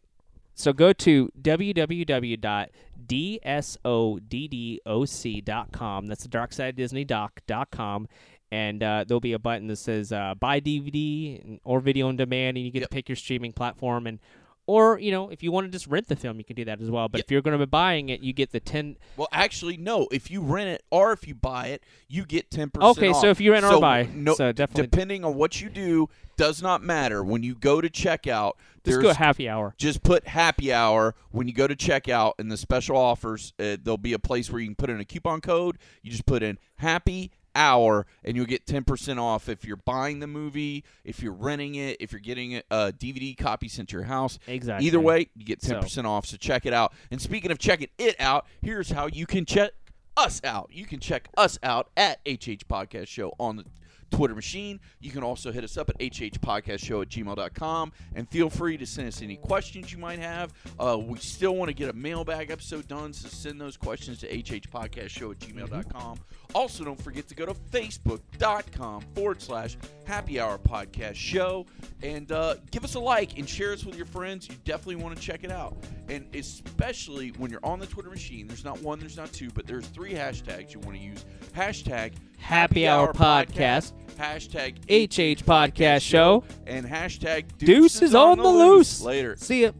So go to www.dsodddoc.com. That's the Dark Side of Disney doc.com. And uh, there'll be a button that says uh, buy DVD or video on demand, and you get Yep. to pick your streaming platform. And or you know, if you want to just rent the film, you can do that as well. But Yep. if you're going to be buying it, you get the ten. Well, actually, no. If you rent it or if you buy it, you get ten percent. Okay, so if you rent or buy, no, so definitely depending on what you do, does not matter. When you go to checkout, just go happy hour. just put happy hour when you go to checkout in the special offers. Uh, there'll be a place where you can put in a coupon code. You just put in happy hour and you'll get 10% off if you're buying the movie, if you're renting it, if you're getting a DVD copy sent to your house. Exactly. Either way, you get 10% off. So check it out. And speaking of checking it out, here's how you can check us out. You can check us out at HH Podcast Show on the Twitter machine. You can also hit us up at hhpodcastshow at gmail.com and feel free to send us any questions you might have. Uh, we still want to get a mailbag episode done, so send those questions to hhpodcastshow at gmail.com. Also, don't forget to go to facebook.com forward slash happy hour podcast show and uh, give us a like and share us with your friends. You definitely want to check it out. And especially when you're on the Twitter machine, there's not one, there's not two, but there's three hashtags you want to use. Hashtag Happy Hour Podcast, hashtag HH Podcast Show, and hashtag Deuces on the loose. Later. See ya.